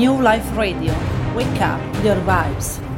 New Life Radio. Wake up your vibes.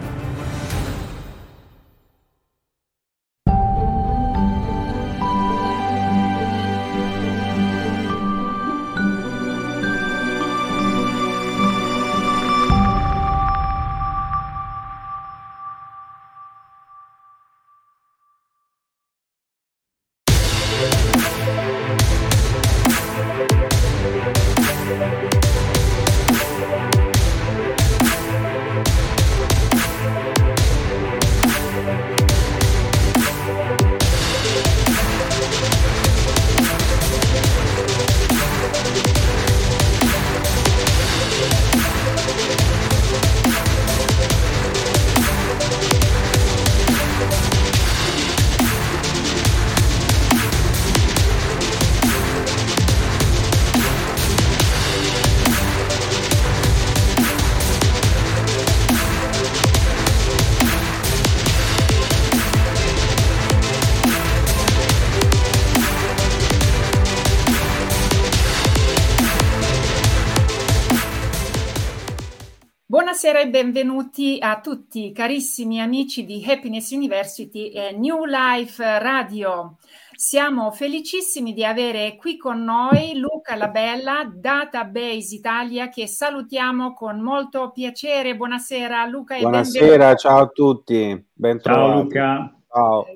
Buonasera e benvenuti a tutti carissimi amici di Happiness University e New Life Radio. Siamo felicissimi di avere qui con noi Luca Labella, Database Italia, che salutiamo con molto piacere. Buonasera Luca e Buonasera, benvenuto. ciao a tutti. Ben ciao Luca. Ciao.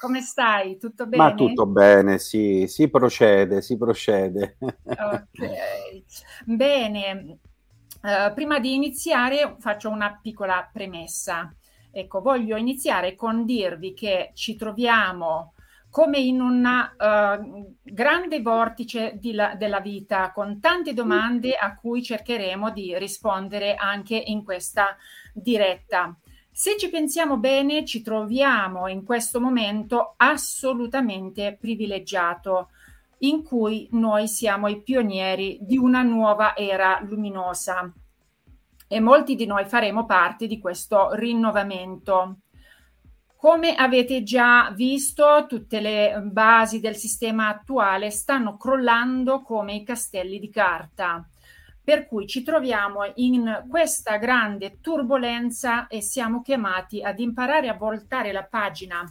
Come stai? Tutto bene? Ma tutto bene, sì, si procede, si procede. Ok, bene. Uh, prima di iniziare faccio una piccola premessa. Ecco, voglio iniziare con dirvi che ci troviamo come in un uh, grande vortice la, della vita, con tante domande a cui cercheremo di rispondere anche in questa diretta. Se ci pensiamo bene, ci troviamo in questo momento assolutamente privilegiato in cui noi siamo i pionieri di una nuova era luminosa. E molti di noi faremo parte di questo rinnovamento. Come avete già visto, tutte le basi del sistema attuale stanno crollando come i castelli di carta, per cui ci troviamo in questa grande turbolenza e siamo chiamati ad imparare a voltare la pagina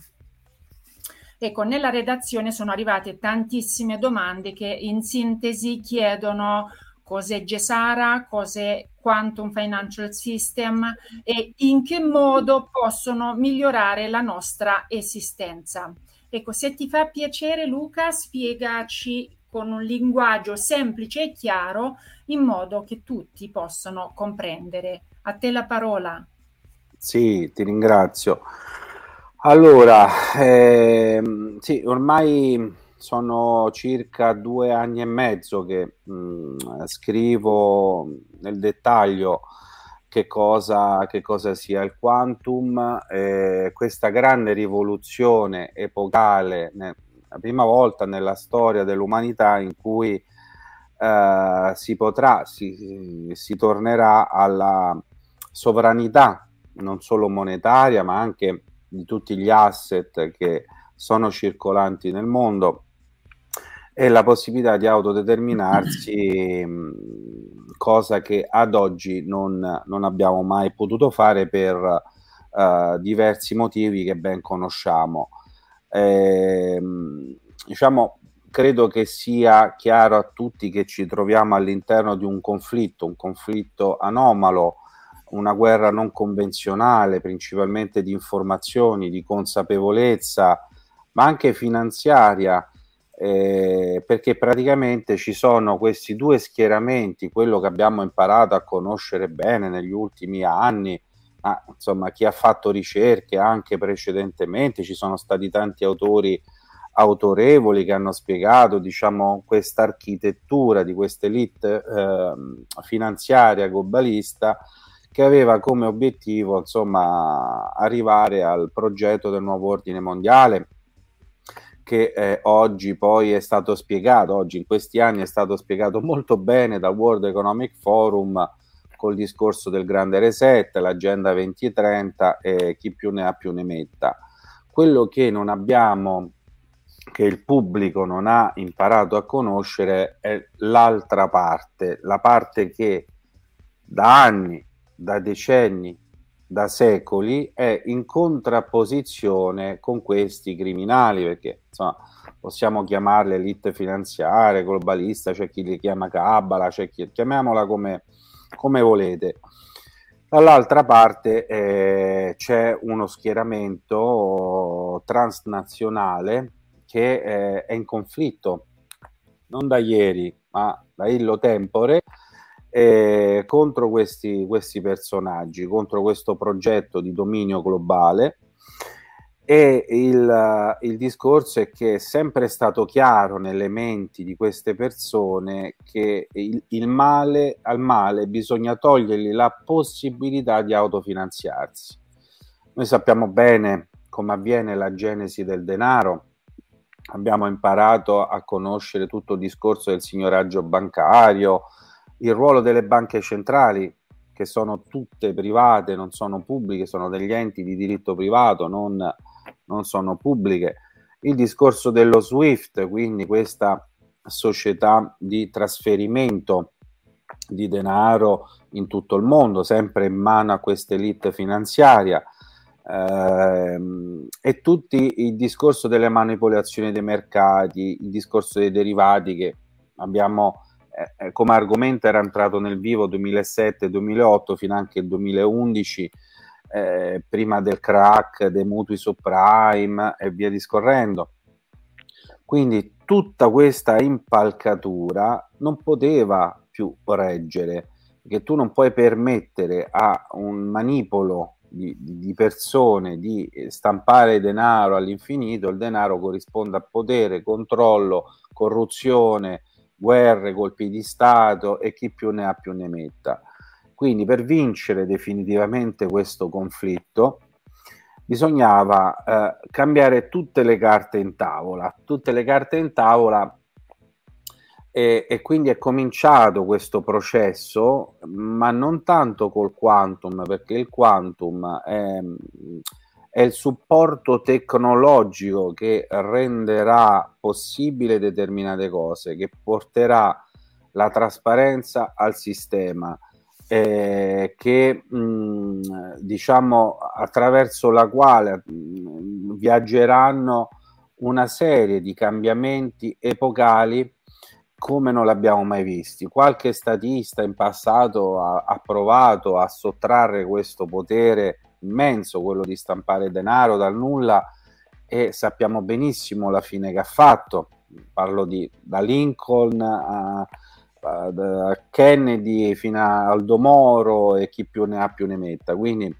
Ecco, nella redazione sono arrivate tantissime domande che in sintesi chiedono cos'è Gesara, cos'è Quantum Financial System e in che modo possono migliorare la nostra esistenza. Ecco, se ti fa piacere Luca, spiegaci con un linguaggio semplice e chiaro in modo che tutti possano comprendere. A te la parola. Sì, ti ringrazio. Allora, ehm, sì, ormai sono circa due anni e mezzo che mh, mm, scrivo nel dettaglio che cosa, che cosa sia il quantum, eh, questa grande rivoluzione epocale, ne, la prima volta nella storia dell'umanità in cui eh, si potrà, si, si tornerà alla sovranità non solo monetaria ma anche di tutti gli asset che sono circolanti nel mondo e la possibilità di autodeterminarsi, cosa che ad oggi non, non, abbiamo mai potuto fare per uh, diversi motivi che ben conosciamo. Eh, diciamo, credo che sia chiaro a tutti che ci troviamo all'interno di un conflitto, un conflitto anomalo una guerra non convenzionale, principalmente di informazioni, di consapevolezza, ma anche finanziaria, eh, perché praticamente ci sono questi due schieramenti, quello che abbiamo imparato a conoscere bene negli ultimi anni, ma insomma chi ha fatto ricerche anche precedentemente, ci sono stati tanti autori autorevoli che hanno spiegato diciamo questa architettura di questa elite eh, finanziaria globalista che aveva come obiettivo insomma, arrivare al progetto del nuovo ordine mondiale che eh, oggi poi è stato spiegato, oggi in questi anni è stato spiegato molto bene dal World Economic Forum col discorso del grande reset, l'agenda 2030 e chi più ne ha più ne metta. Quello che non abbiamo, che il pubblico non ha imparato a conoscere è l'altra parte, la parte che da anni, da decenni, da secoli è in contrapposizione con questi criminali, perché insomma possiamo chiamarle elite finanziarie, globalista, c'è chi li chiama cabala, c'è chi chiamiamola come, come volete. Dall'altra parte eh, c'è uno schieramento transnazionale che eh, è in conflitto, non da ieri, ma da illo tempore, eh, contro questi, questi personaggi, contro questo progetto di dominio globale. E il, il, discorso è che è sempre stato chiaro nelle menti di queste persone che il, il male al male bisogna togliergli la possibilità di autofinanziarsi. Noi sappiamo bene come avviene la genesi del denaro, abbiamo imparato a conoscere tutto il discorso del signoraggio bancario, il ruolo delle banche centrali, che sono tutte private, non sono pubbliche, sono degli enti di diritto privato, non, non sono pubbliche. Il discorso dello SWIFT, quindi questa società di trasferimento di denaro in tutto il mondo, sempre in mano a questa elite finanziaria, ehm, e tutti il discorso delle manipolazioni dei mercati, il discorso dei derivati che abbiamo eh, eh, come argomento era entrato nel vivo 2007-2008 fino anche il 2011 eh, prima del crack dei mutui subprime e via discorrendo. Quindi tutta questa impalcatura non poteva più reggere perché tu non puoi permettere a un manipolo di, di, persone di stampare denaro all'infinito, il denaro corrisponde a potere, controllo, corruzione, guerre, colpi di Stato e chi più ne ha più ne metta. Quindi per vincere definitivamente questo conflitto bisognava eh, cambiare tutte le carte in tavola, tutte le carte in tavola e, e, quindi è cominciato questo processo, ma non tanto col quantum, perché il quantum è, è il supporto tecnologico che renderà possibile determinate cose, che porterà la trasparenza al sistema, eh, che mh, diciamo attraverso la quale mh, viaggeranno una serie di cambiamenti epocali come non l'abbiamo mai visti. Qualche statista in passato ha, ha provato a sottrarre questo potere immenso, quello di stampare denaro dal nulla e sappiamo benissimo la fine che ha fatto. Parlo di da Lincoln a, a Kennedy fino a Aldo Moro e chi più ne ha più ne metta. Quindi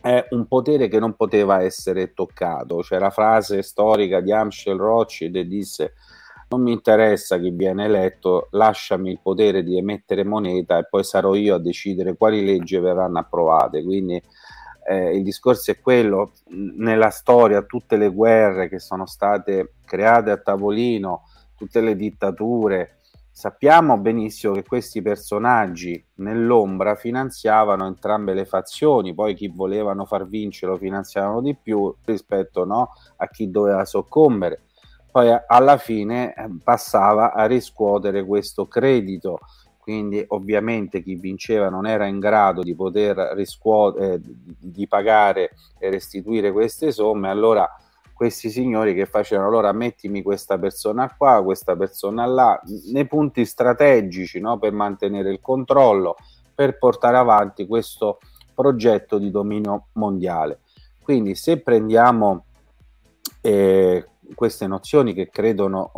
è un potere che non poteva essere toccato. C'è la frase storica di Amschel Rothschild che disse non mi interessa chi viene eletto, lasciami il potere di emettere moneta e poi sarò io a decidere quali leggi verranno approvate. Quindi eh, il discorso è quello, nella storia tutte le guerre che sono state create a tavolino, tutte le dittature, sappiamo benissimo che questi personaggi nell'ombra finanziavano entrambe le fazioni, poi chi volevano far vincere lo finanziavano di più rispetto no, a chi doveva soccombere. Poi alla fine eh, passava a riscuotere questo credito quindi ovviamente chi vinceva non era in grado di poter riscuotere, eh, di pagare e restituire queste somme, allora questi signori che facevano allora mettimi questa persona qua, questa persona là, nei punti strategici no, per mantenere il controllo, per portare avanti questo progetto di dominio mondiale. Quindi se prendiamo eh, queste nozioni che credono,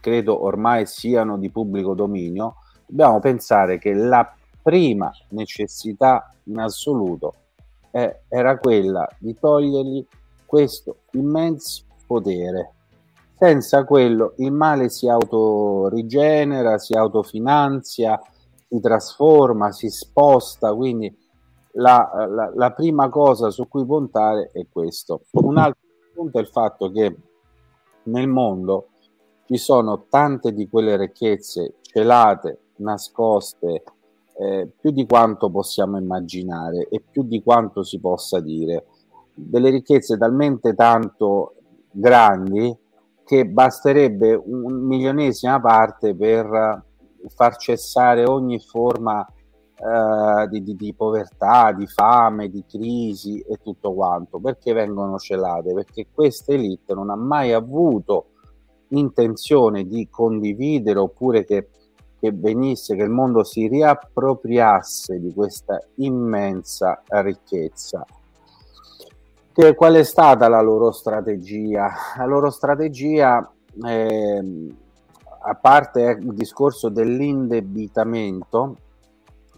credo ormai siano di pubblico dominio, dobbiamo pensare che la prima necessità in assoluto eh, era quella di togliergli questo immenso potere. Senza quello il male si autorigenera, si autofinanzia, si trasforma, si sposta, quindi la, la, la prima cosa su cui puntare è questo. Un altro punto è il fatto che nel mondo ci sono tante di quelle ricchezze celate nascoste eh, più di quanto possiamo immaginare e più di quanto si possa dire. Delle ricchezze talmente tanto grandi che basterebbe un milionesima parte per far cessare ogni forma eh, di, di, di, povertà, di fame, di crisi e tutto quanto. Perché vengono celate? Perché questa elite non ha mai avuto intenzione di condividere oppure che, che venisse, che il mondo si riappropriasse di questa immensa ricchezza. Che, qual è stata la loro strategia? La loro strategia, eh, a parte il discorso dell'indebitamento,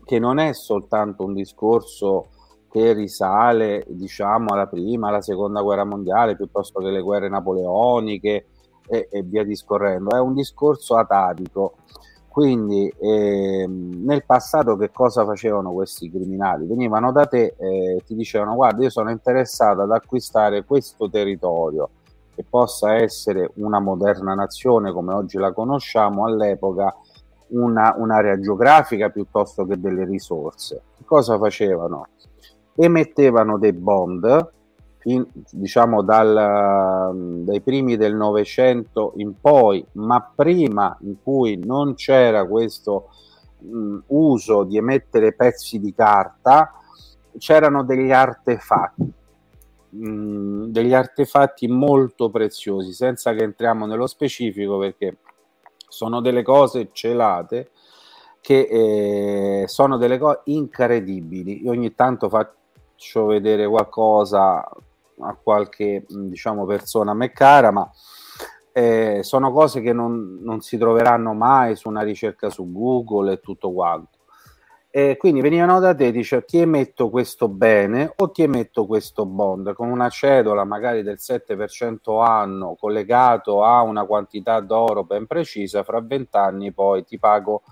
che non è soltanto un discorso che risale, diciamo, alla prima, alla seconda guerra mondiale, piuttosto che le guerre napoleoniche e, e via discorrendo, è un discorso atatico. Quindi eh, nel passato che cosa facevano questi criminali? Venivano da te e ti dicevano guarda io sono interessato ad acquistare questo territorio che possa essere una moderna nazione come oggi la conosciamo, all'epoca una, un'area geografica piuttosto che delle risorse. Cosa facevano? Emettevano dei bond, in, diciamo dal, dai primi del Novecento in poi, ma prima in cui non c'era questo mh, uso di emettere pezzi di carta, c'erano degli artefatti. degli artefatti molto preziosi senza che entriamo nello specifico perché sono delle cose celate che eh, sono delle cose incredibili. Io ogni tanto faccio vedere qualcosa a qualche diciamo, persona a me cara, ma eh, sono cose che non, non, si troveranno mai su una ricerca su Google e tutto quanto. E quindi venivano da te e dice ti emetto questo bene o ti emetto questo bond con una cedola magari del 7% anno collegato a una quantità d'oro ben precisa, fra 20 anni poi ti pago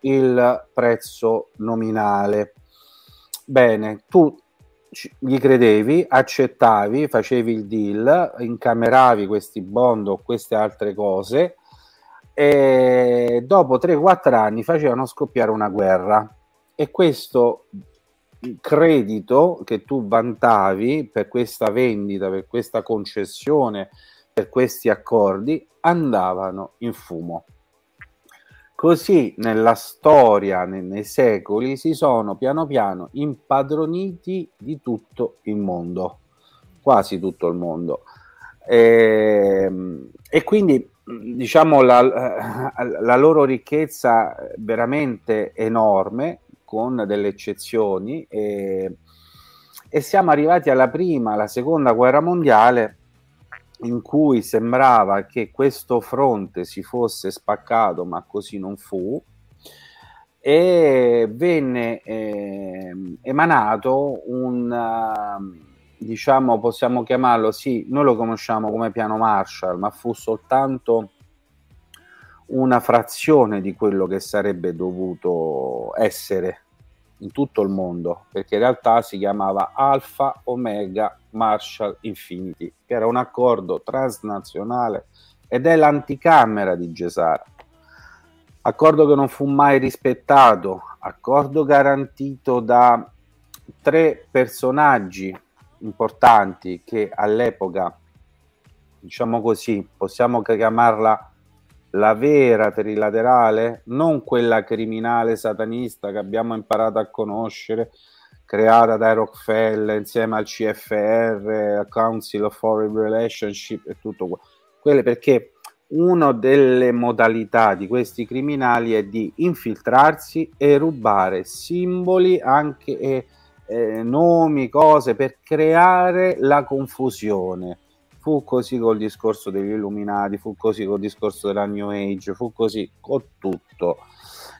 il prezzo nominale. Bene, tu gli credevi, accettavi, facevi il deal, incameravi questi bond o queste altre cose e dopo 3-4 anni facevano scoppiare una guerra e questo credito che tu vantavi per questa vendita, per questa concessione, per questi accordi, andavano in fumo. Così nella storia, nei, nei secoli, si sono piano piano impadroniti di tutto il mondo, quasi tutto il mondo. E, ehm, e quindi diciamo la, la loro ricchezza veramente enorme con delle eccezioni e, e siamo arrivati alla prima, alla seconda guerra mondiale in cui sembrava che questo fronte si fosse spaccato, ma così non fu, e venne eh, emanato un, uh, diciamo, possiamo chiamarlo, sì, noi lo conosciamo come piano Marshall, ma fu soltanto una frazione di quello che sarebbe dovuto essere in tutto il mondo, perché in realtà si chiamava Alpha Omega Marshall Infinity, che era un accordo transnazionale ed è l'anticamera di Gesara. Accordo che non fu mai rispettato, accordo garantito da tre personaggi importanti che all'epoca, diciamo così, possiamo chiamarla la vera trilaterale, non quella criminale satanista che abbiamo imparato a conoscere, creata dai Rockefeller insieme al CFR, al Council of Foreign Relationship e tutto quello. Quelle perché una delle modalità di questi criminali è di infiltrarsi e rubare simboli, anche eh, eh, nomi, cose per creare la confusione fu così col discorso degli illuminati, fu così col discorso della New Age, fu così con tutto.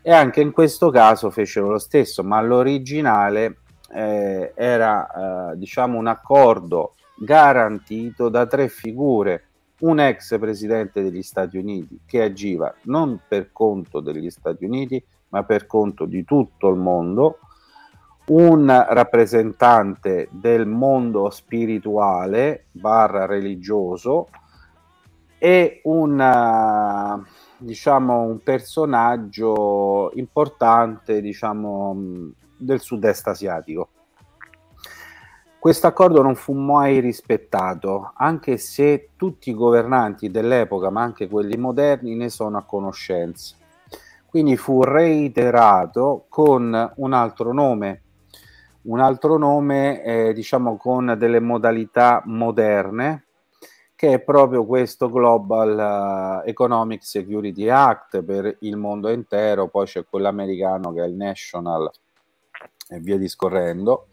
E anche in questo caso fecero lo stesso, ma l'originale eh, era eh, diciamo un accordo garantito da tre figure, un ex presidente degli Stati Uniti che agiva non per conto degli Stati Uniti, ma per conto di tutto il mondo, un rappresentante del mondo spirituale barra religioso e un, eh, diciamo, un personaggio importante diciamo, del sud-est asiatico. Questo accordo non fu mai rispettato, anche se tutti i governanti dell'epoca, ma anche quelli moderni, ne sono a conoscenza. quindi fu reiterato con un altro nome, un altro nome eh, diciamo con delle modalità moderne, che è proprio questo Global uh, Economic Security Act per il mondo intero, poi c'è quello americano che è il National e via discorrendo,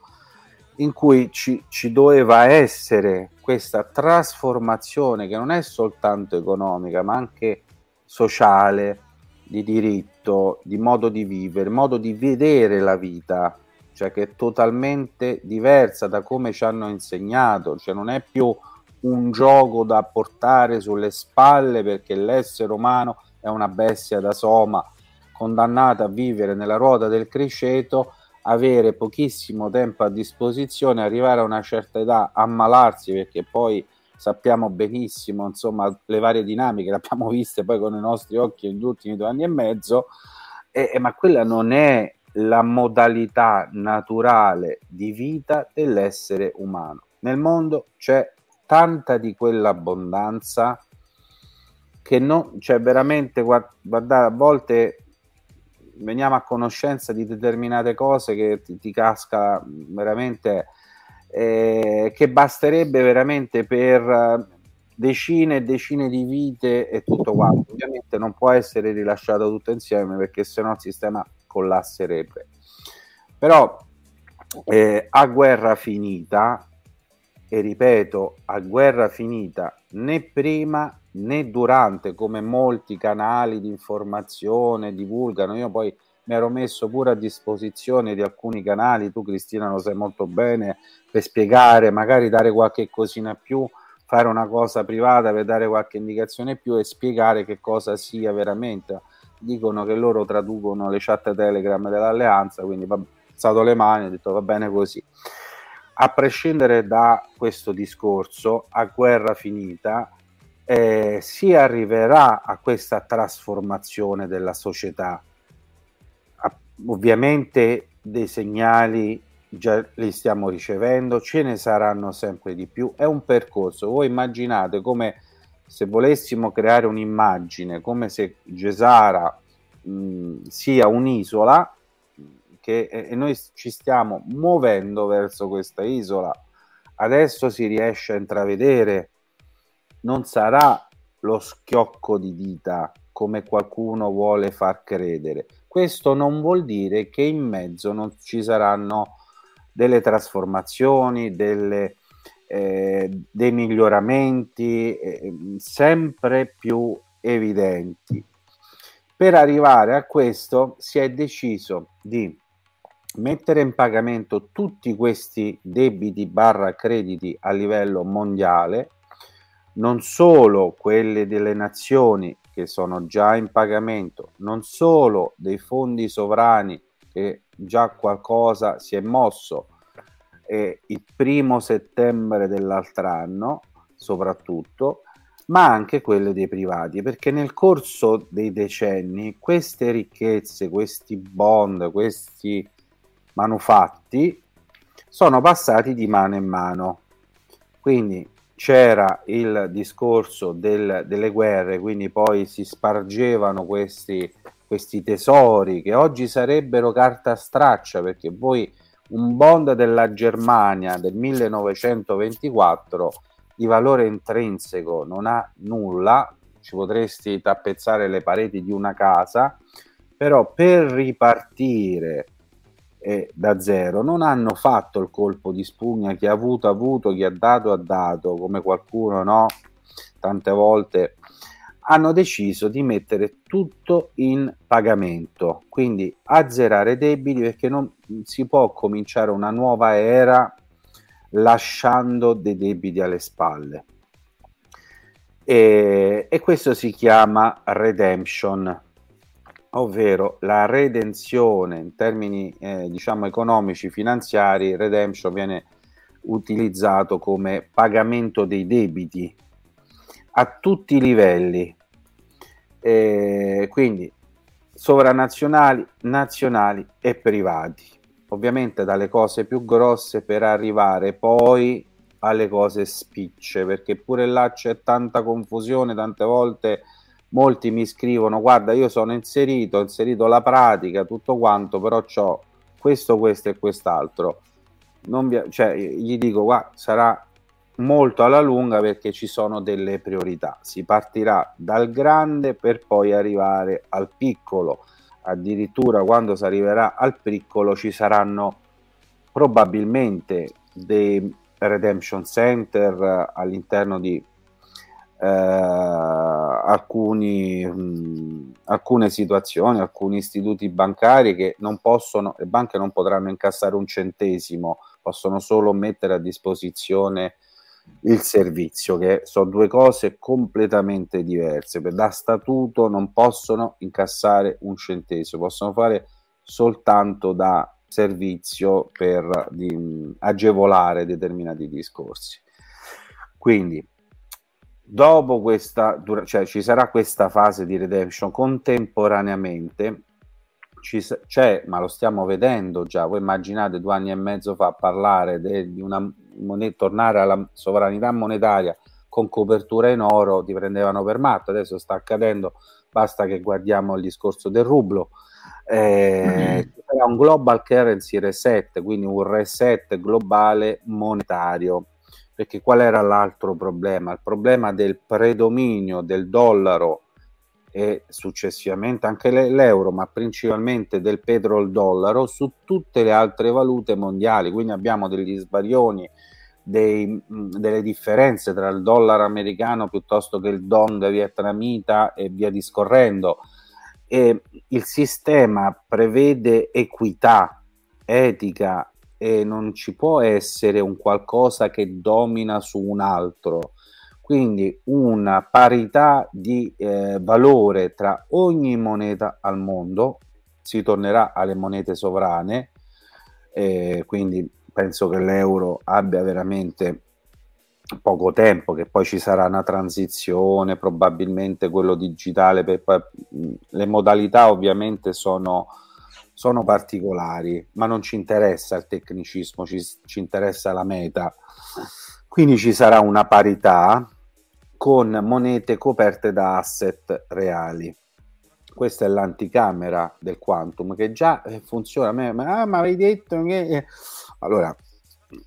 in cui ci, ci doveva essere questa trasformazione che non è soltanto economica, ma anche sociale, di diritto, di modo di vivere, modo di vedere la vita, cioè che è totalmente diversa da come ci hanno insegnato, cioè non è più un gioco da portare sulle spalle perché l'essere umano è una bestia da soma condannata a vivere nella ruota del criceto, avere pochissimo tempo a disposizione, arrivare a una certa età, ammalarsi perché poi sappiamo benissimo insomma le varie dinamiche, le abbiamo viste poi con i nostri occhi negli ultimi due anni e mezzo, e, e, ma quella non è la modalità naturale di vita dell'essere umano. Nel mondo c'è tanta di quell'abbondanza che non, cioè veramente, guardate, a volte veniamo a conoscenza di determinate cose che ti, ti casca veramente, eh, che basterebbe veramente per decine e decine di vite e tutto quanto. Ovviamente non può essere rilasciato tutto insieme perché sennò il sistema collasserebbe. Però eh, a guerra finita e ripeto, a guerra finita né prima né durante, come molti canali di informazione divulgano. Io poi mi ero messo pure a disposizione di alcuni canali, tu Cristina lo sai molto bene, per spiegare, magari dare qualche cosina più, fare una cosa privata per dare qualche indicazione più e spiegare che cosa sia veramente. Dicono che loro traducono le chat Telegram dell'alleanza, quindi ho alzato le mani e ho detto va bene così a prescindere da questo discorso, a guerra finita, eh, si arriverà a questa trasformazione della società. ovviamente dei segnali già li stiamo ricevendo, ce ne saranno sempre di più. È un percorso. Voi immaginate come se volessimo creare un'immagine, come se Gesara mh, sia un'isola che e noi ci stiamo muovendo verso questa isola. Adesso si riesce a intravedere, non sarà lo schiocco di dita come qualcuno vuole far credere. Questo non vuol dire che in mezzo non ci saranno delle trasformazioni, delle, eh, dei miglioramenti eh, sempre più evidenti. Per arrivare a questo si è deciso di mettere in pagamento tutti questi debiti barra crediti a livello mondiale, non solo quelli delle nazioni che sono già in pagamento, non solo dei fondi sovrani che già qualcosa si è mosso eh, il primo settembre dell'altro anno, soprattutto, ma anche quelle dei privati, perché nel corso dei decenni queste ricchezze, questi bond, questi manufatti sono passati di mano in mano. Quindi c'era il discorso del, delle guerre, quindi poi si spargevano questi, questi tesori che oggi sarebbero carta straccia perché voi un bond della Germania del 1924 di valore intrinseco non ha nulla, ci potresti tappezzare le pareti di una casa, però per ripartire eh, da zero, non hanno fatto il colpo di spugna, chi ha avuto avuto, chi ha dato ha dato, come qualcuno no, tante volte hanno deciso di mettere tutto in pagamento, quindi azzerare debiti perché non si può cominciare una nuova era lasciando dei debiti alle spalle. E, e questo si chiama redemption ovvero la redenzione in termini eh, diciamo economici finanziari. Redemption viene utilizzato come pagamento dei debiti a tutti i livelli eh, quindi sovranazionali nazionali e privati ovviamente dalle cose più grosse per arrivare poi alle cose spicce perché pure là c'è tanta confusione tante volte molti mi scrivono guarda io sono inserito, ho inserito la pratica, tutto quanto, però ho questo, questo e quest'altro. Non vi, cioè, gli dico guarda, sarà molto alla lunga perché ci sono delle priorità. Si partirà dal grande per poi arrivare al piccolo. Addirittura quando si arriverà al piccolo ci saranno probabilmente dei redemption center all'interno di eh, alcuni, mh, alcune situazioni, alcuni istituti bancari che non possono, le banche non potranno incassare un centesimo, possono solo mettere a disposizione il servizio, che sono due cose completamente diverse. Da statuto non possono incassare un centesimo, possono fare soltanto da servizio per di, agevolare determinati discorsi. Quindi, dopo questa, cioè ci sarà questa fase di redemption contemporaneamente. Ci, c'è, ma lo stiamo vedendo già. Voi immaginate due anni e mezzo fa parlare de, di una moneta, tornare alla sovranità monetaria con copertura in oro, ti prendevano per matto. Adesso sta accadendo, basta che guardiamo il discorso del rublo. Eh, mm-hmm. un global currency reset, quindi un reset globale monetario. Perché qual era l'altro problema? Il problema del predominio del dollaro e successivamente anche l'euro, ma principalmente del petrol-dollaro su tutte le altre valute mondiali. Quindi abbiamo degli sbaglioni, dei, delle differenze tra il dollaro americano piuttosto che il dong vietnamita e via discorrendo. E il sistema prevede equità, etica e non ci può essere un qualcosa che domina su un altro quindi una parità di eh, valore tra ogni moneta al mondo, si tornerà alle monete sovrane, eh, quindi penso che l'euro abbia veramente poco tempo, che poi ci sarà una transizione, probabilmente quello digitale, per, per, le modalità ovviamente sono, sono, particolari, ma non ci interessa il tecnicismo, ci, ci interessa la meta. Quindi ci sarà una parità, con monete coperte da asset reali. Questa è l'anticamera del Quantum che già eh, funziona. Ma, ah, ma avevi detto che... Eh. Allora,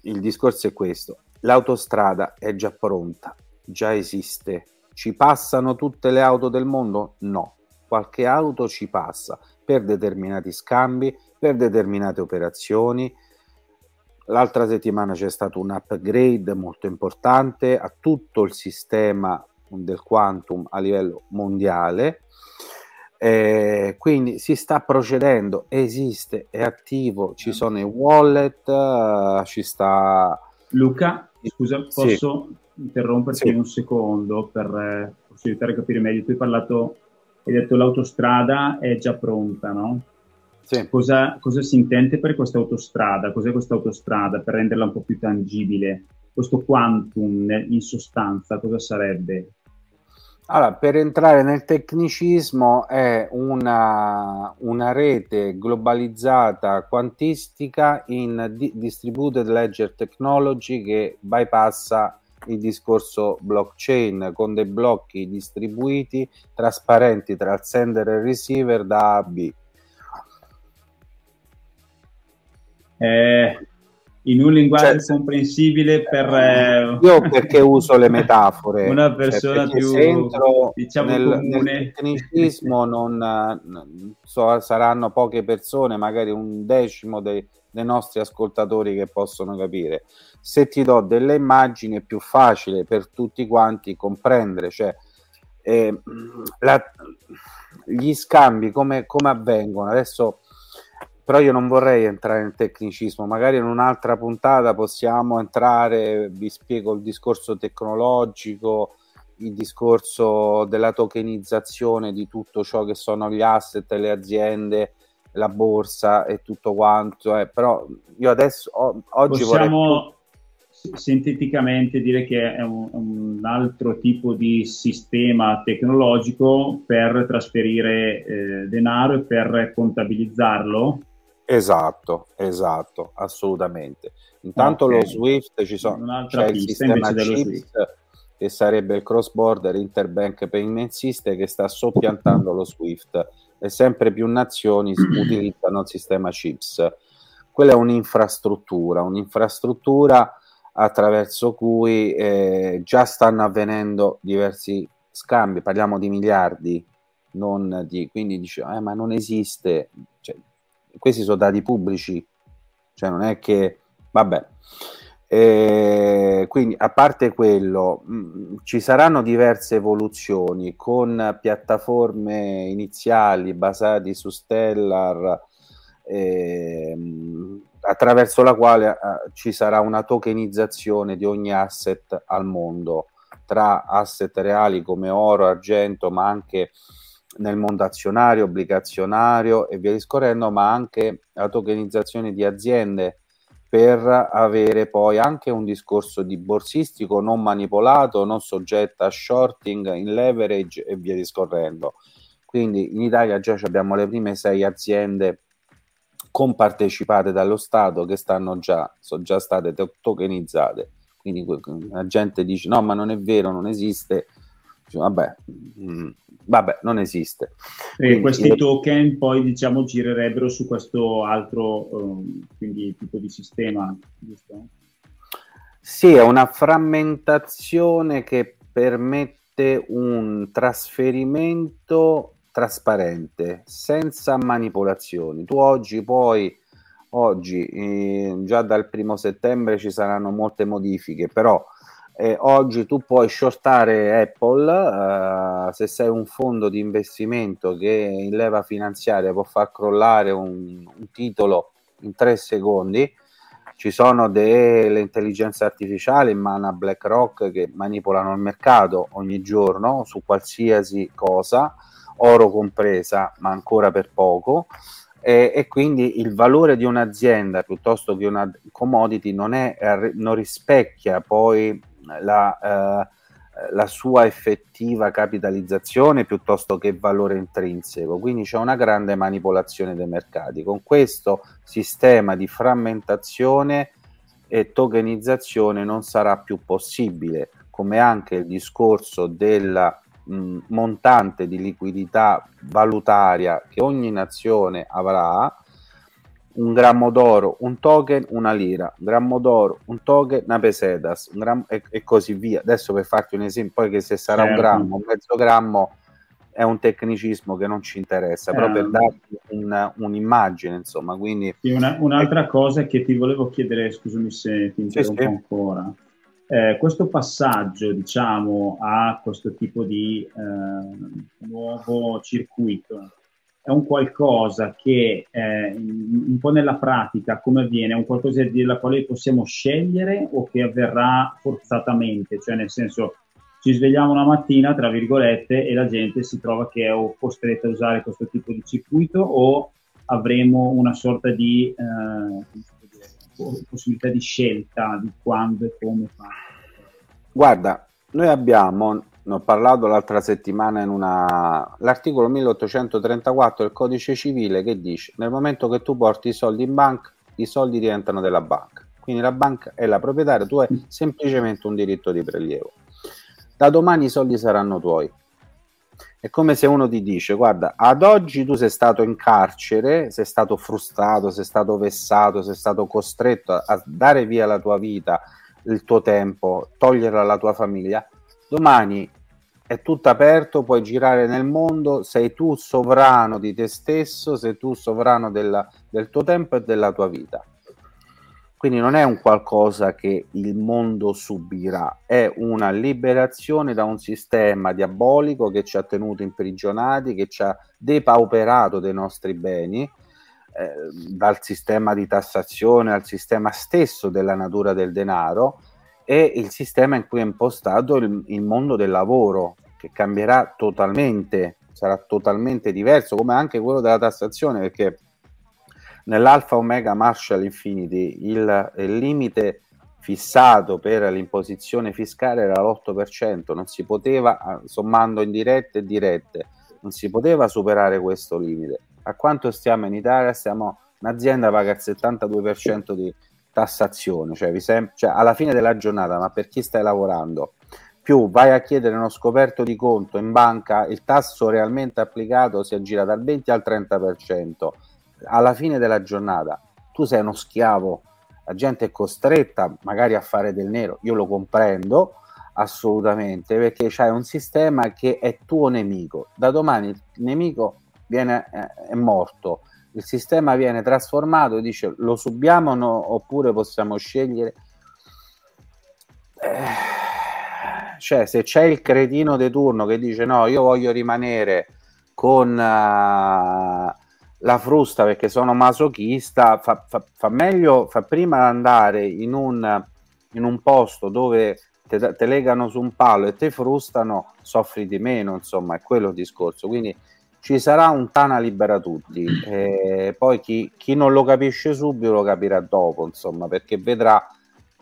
il discorso è questo. L'autostrada è già pronta, già esiste. Ci passano tutte le auto del mondo? No. Qualche auto ci passa per determinati scambi, per determinate operazioni, L'altra settimana c'è stato un upgrade molto importante a tutto il sistema del quantum a livello mondiale. Eh, quindi si sta procedendo, esiste, è attivo, ci sono i wallet, uh, ci sta... Luca, scusa, posso sì. interromperti sì. un secondo per eh, possibilitare di capire meglio? Tu hai parlato, hai detto l'autostrada è già pronta, no? Sì. Cosa, cosa, si intende per questa autostrada? Cos'è questa autostrada per renderla un po' più tangibile? Questo quantum in sostanza cosa sarebbe? Allora, per entrare nel tecnicismo è una, una rete globalizzata quantistica in di- distributed ledger technology che bypassa il discorso blockchain con dei blocchi distribuiti trasparenti tra il sender e il receiver da A a B. eh, in un linguaggio cioè, comprensibile per... Eh, io perché uso le metafore? Una persona cioè, più, diciamo, nel, comune. Nel tecnicismo non, so, saranno poche persone, magari un decimo dei, dei nostri ascoltatori che possono capire. Se ti do delle immagini è più facile per tutti quanti comprendere, cioè eh, la, gli scambi come, come avvengono. Adesso però io non vorrei entrare nel tecnicismo, magari in un'altra puntata possiamo entrare, vi spiego il discorso tecnologico, il discorso della tokenizzazione di tutto ciò che sono gli asset, le aziende, la borsa e tutto quanto, eh. però io adesso o, oggi possiamo vorrei... sinteticamente dire che è un, un, altro tipo di sistema tecnologico per trasferire eh, denaro e per contabilizzarlo Esatto, esatto, assolutamente. Intanto okay. lo Swift ci sono, c'è il sistema CHIPS che sarebbe il cross border interbank payment system che sta soppiantando lo SWIFT e sempre più nazioni utilizzano il sistema CHIPS. Quella è un'infrastruttura, un'infrastruttura attraverso cui eh, già stanno avvenendo diversi scambi, parliamo di miliardi, non di, quindi dice, eh, ma non esiste, questi sono dati pubblici, cioè non è che, vabbè, eh, quindi a parte quello, mh, mm, ci saranno diverse evoluzioni con piattaforme iniziali basate su Stellar, eh, attraverso la quale eh, ci sarà una tokenizzazione di ogni asset al mondo, tra asset reali come oro, argento, ma anche nel mondo azionario, obbligazionario e via discorrendo, ma anche la tokenizzazione di aziende per avere poi anche un discorso di borsistico non manipolato, non soggetta a shorting, in leverage e via discorrendo. Quindi in Italia già abbiamo le prime sei aziende compartecipate dallo Stato che stanno già, sono già state tokenizzate. Quindi la gente dice no, ma non è vero, non esiste. Vabbè, mh, mm, vabbè non esiste. Quindi, questi io... token poi diciamo girerebbero su questo altro um, quindi, tipo di sistema, giusto? Sì, è una frammentazione che permette un trasferimento trasparente, senza manipolazioni. Tu oggi poi, oggi, eh, già dal primo settembre ci saranno molte modifiche, però eh, oggi tu puoi shortare Apple eh, se sei un fondo di investimento che in leva finanziaria può far crollare un, un titolo in tre secondi. Ci sono delle intelligenze artificiali in mano a BlackRock che manipolano il mercato ogni giorno su qualsiasi cosa oro compresa, ma ancora per poco. E, e, quindi il valore di un'azienda piuttosto che una commodity non, è, non rispecchia poi la, eh, la, sua effettiva capitalizzazione piuttosto che valore intrinseco. Quindi c'è una grande manipolazione dei mercati. Con questo sistema di frammentazione e tokenizzazione non sarà più possibile, come anche il discorso della mh, montante di liquidità valutaria che ogni nazione avrà, un grammo d'oro, un token, una lira, grammo d'oro, un token, una pesetas, un e, e, così via. Adesso per farti un esempio, poi che se sarà certo. un grammo, un mezzo grammo, è un tecnicismo che non ci interessa, eh, però per darti un, un'immagine, insomma, quindi... Una, un'altra cosa che ti volevo chiedere, scusami se ti interrompo sì, sì. ancora, eh, questo passaggio, diciamo, a questo tipo di eh, nuovo circuito è un qualcosa che eh, un po' nella pratica come avviene? È un qualcosa della quale possiamo scegliere o che avverrà forzatamente? Cioè nel senso ci svegliamo una mattina, tra virgolette, e la gente si trova che è costretta a usare questo tipo di circuito o avremo una sorta di eh, possibilità di scelta di quando e come fare? Guarda, noi abbiamo, ne ho parlato l'altra settimana in una... l'articolo 1834 del codice civile che dice nel momento che tu porti i soldi in banca, i soldi diventano della banca. Quindi la banca è la proprietaria, tu hai semplicemente un diritto di prelievo. Da domani i soldi saranno tuoi. È come se uno ti dice: Guarda, ad oggi tu sei stato in carcere, sei stato frustrato, sei stato vessato, sei stato costretto a dare via la tua vita, il tuo tempo, toglierla alla tua famiglia. Domani è tutto aperto, puoi girare nel mondo, sei tu sovrano di te stesso, sei tu sovrano della, del tuo tempo e della tua vita. Quindi non è un qualcosa che il mondo subirà, è una liberazione da un sistema diabolico che ci ha tenuto imprigionati, che ci ha depauperato dei nostri beni, eh, dal sistema di tassazione al sistema stesso della natura del denaro e il sistema in cui è impostato il, il mondo del lavoro, che cambierà totalmente, sarà totalmente diverso, come anche quello della tassazione, perché nell'Alpha Omega Marshall Infinity il, il limite fissato per l'imposizione fiscale era l'8%, non si poteva, ah, sommando indirette e dirette, non si poteva superare questo limite. A quanto stiamo in Italia? Stiamo, un'azienda paga il 72% di tassazione, cioè, sem- cioè alla fine della giornata, ma per chi stai lavorando? più vai a chiedere uno scoperto di conto in banca, il tasso realmente applicato si aggira dal 20 al 30%. Alla fine della giornata tu sei uno schiavo, la gente è costretta magari a fare del nero, io lo comprendo assolutamente perché c'hai un sistema che è tuo nemico, da domani il nemico viene, eh, è morto, il sistema viene trasformato e dice lo subiamo no, oppure possiamo scegliere. Eh cioè se c'è il cretino di turno che dice no, io voglio rimanere con uh, la frusta perché sono masochista, fa, fa, fa, meglio, fa prima andare in un, in un posto dove te, te, legano su un palo e te frustano, soffri di meno, insomma, è quello il discorso. Quindi ci sarà un Tana libera tutti, e poi chi, chi non lo capisce subito lo capirà dopo, insomma, perché vedrà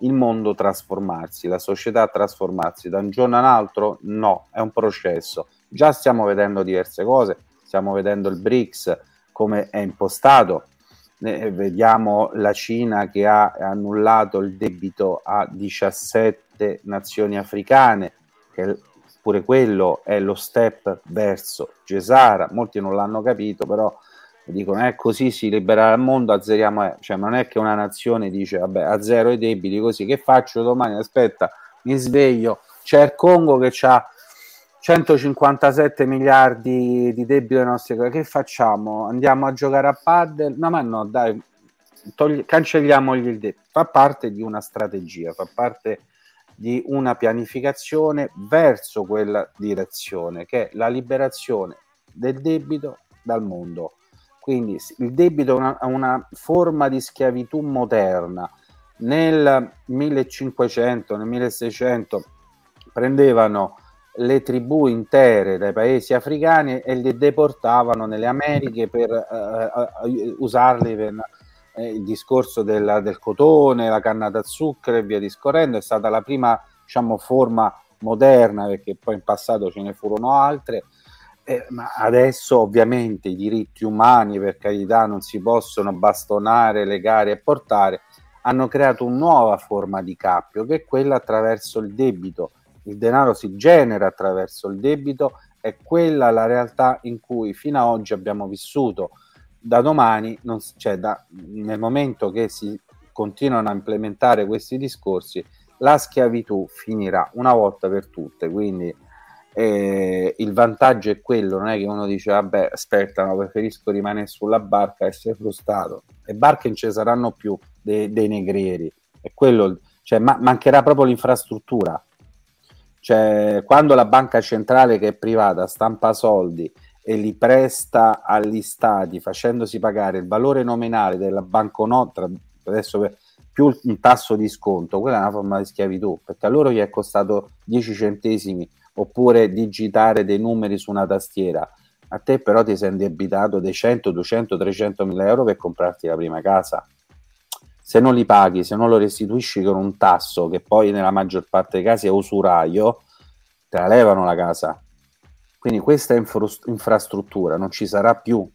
il mondo trasformarsi, la società trasformarsi da un giorno all'altro? No, è un processo. Già stiamo vedendo diverse cose, stiamo vedendo il BRICS come è impostato, eh, vediamo la Cina che ha annullato il debito a 17 nazioni africane, che pure quello è lo step verso Gesara, molti non l'hanno capito, però dicono è eh, così si libererà il mondo, azzeriamo, eh. cioè non è che una nazione dice vabbè azzero i debiti così, che faccio domani? Aspetta, mi sveglio, c'è il Congo che ha 157 miliardi di debito nostri che facciamo? Andiamo a giocare a paddle? No, ma no, dai, togli- cancelliamogli il debito. Fa parte di una strategia, fa parte di una pianificazione verso quella direzione che è la liberazione del debito dal mondo quindi il debito è una, una forma di schiavitù moderna. Nel 1500, nel 1600 prendevano le tribù intere dai paesi africani e le deportavano nelle Americhe per uh, usarli per uh, il discorso del, del, cotone, la canna da zucchero e via discorrendo. È stata la prima diciamo, forma moderna, perché poi in passato ce ne furono altre, eh, ma adesso ovviamente i diritti umani, per carità, non si possono bastonare, legare e portare, hanno creato una nuova forma di cappio che è quella attraverso il debito. Il denaro si genera attraverso il debito, è quella la realtà in cui fino ad oggi abbiamo vissuto. Da domani, non, cioè da, nel momento che si continuano a implementare questi discorsi, la schiavitù finirà una volta per tutte. Quindi eh, il vantaggio è quello, non è che uno dice vabbè aspetta, no, preferisco rimanere sulla barca e essere frustrato. Le barche non ci saranno più dei, dei negrieri, è quello, cioè, ma, mancherà proprio l'infrastruttura. Cioè, quando la banca centrale che è privata stampa soldi e li presta agli stati facendosi pagare il valore nominale della banconota, adesso più un tasso di sconto, quella è una forma di schiavitù, perché a loro gli è costato 10 centesimi oppure digitare dei numeri su una tastiera. A te però ti sei indebitato dei 100, 200, 300 mila euro per comprarti la prima casa. Se non li paghi, se non lo restituisci con un tasso, che poi nella maggior parte dei casi è usuraio, te la levano la casa. Quindi questa infrastruttura non ci sarà più.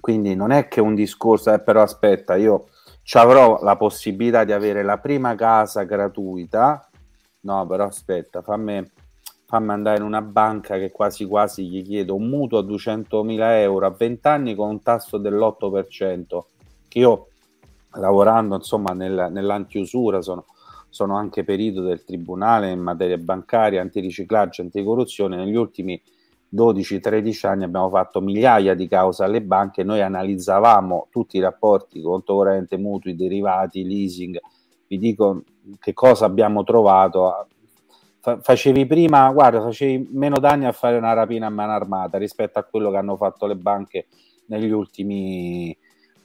Quindi non è che un discorso, eh, però aspetta, io avrò la possibilità di avere la prima casa gratuita No, però aspetta, fammi, fammi andare in una banca che quasi quasi gli chiedo un mutuo a 200.000 euro a 20 anni con un tasso dell'8%, che io lavorando insomma nel, nell'antiusura sono, sono anche perito del tribunale in materia bancaria, antiriciclaggio, anticorruzione, negli ultimi 12-13 anni abbiamo fatto migliaia di cause alle banche, noi analizzavamo tutti i rapporti conto corrente, mutui, derivati, leasing, vi dico che cosa abbiamo trovato. facevi prima, guarda, facevi meno danni a fare una rapina a mano armata rispetto a quello che hanno fatto le banche negli ultimi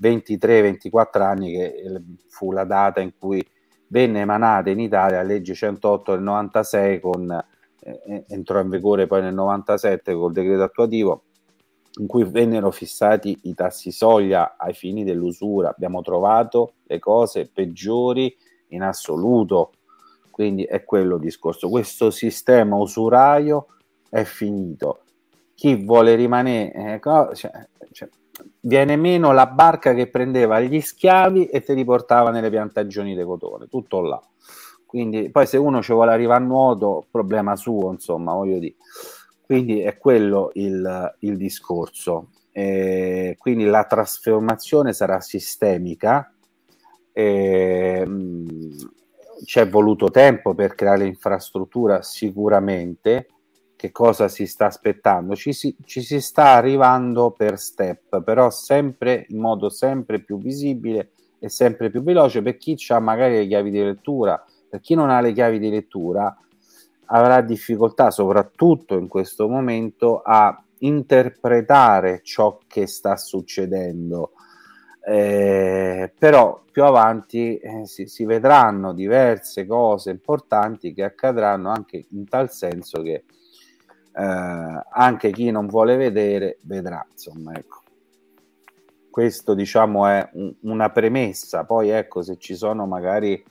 23-24 anni, che fu la data in cui venne emanata in Italia la legge 108 del 96 con, eh, entrò in vigore poi nel 97 col decreto attuativo in cui vennero fissati i tassi soglia ai fini dell'usura. Abbiamo trovato le cose peggiori in assoluto. Quindi è quello il discorso. Questo sistema usuraio è finito. Chi vuole rimanere, eh, cioè, cioè, viene meno la barca che prendeva gli schiavi e te li portava nelle piantagioni di cotone, tutto là. Quindi poi se uno ci vuole arrivare a nuoto, problema suo, insomma, voglio dire. Quindi è quello il, il discorso. E quindi la trasformazione sarà sistemica. E, ci è voluto tempo per creare l'infrastruttura sicuramente. Che cosa si sta aspettando? Ci si, ci si sta arrivando per step, però sempre in modo sempre più visibile e sempre più veloce per chi ha magari le chiavi di lettura per chi non ha le chiavi di lettura avrà difficoltà soprattutto in questo momento a interpretare ciò che sta succedendo. Eh, però più avanti eh, si, si, vedranno diverse cose importanti che accadranno anche in tal senso che anche chi non vuole vedere vedrà insomma ecco questo diciamo è un, una premessa poi ecco se ci sono magari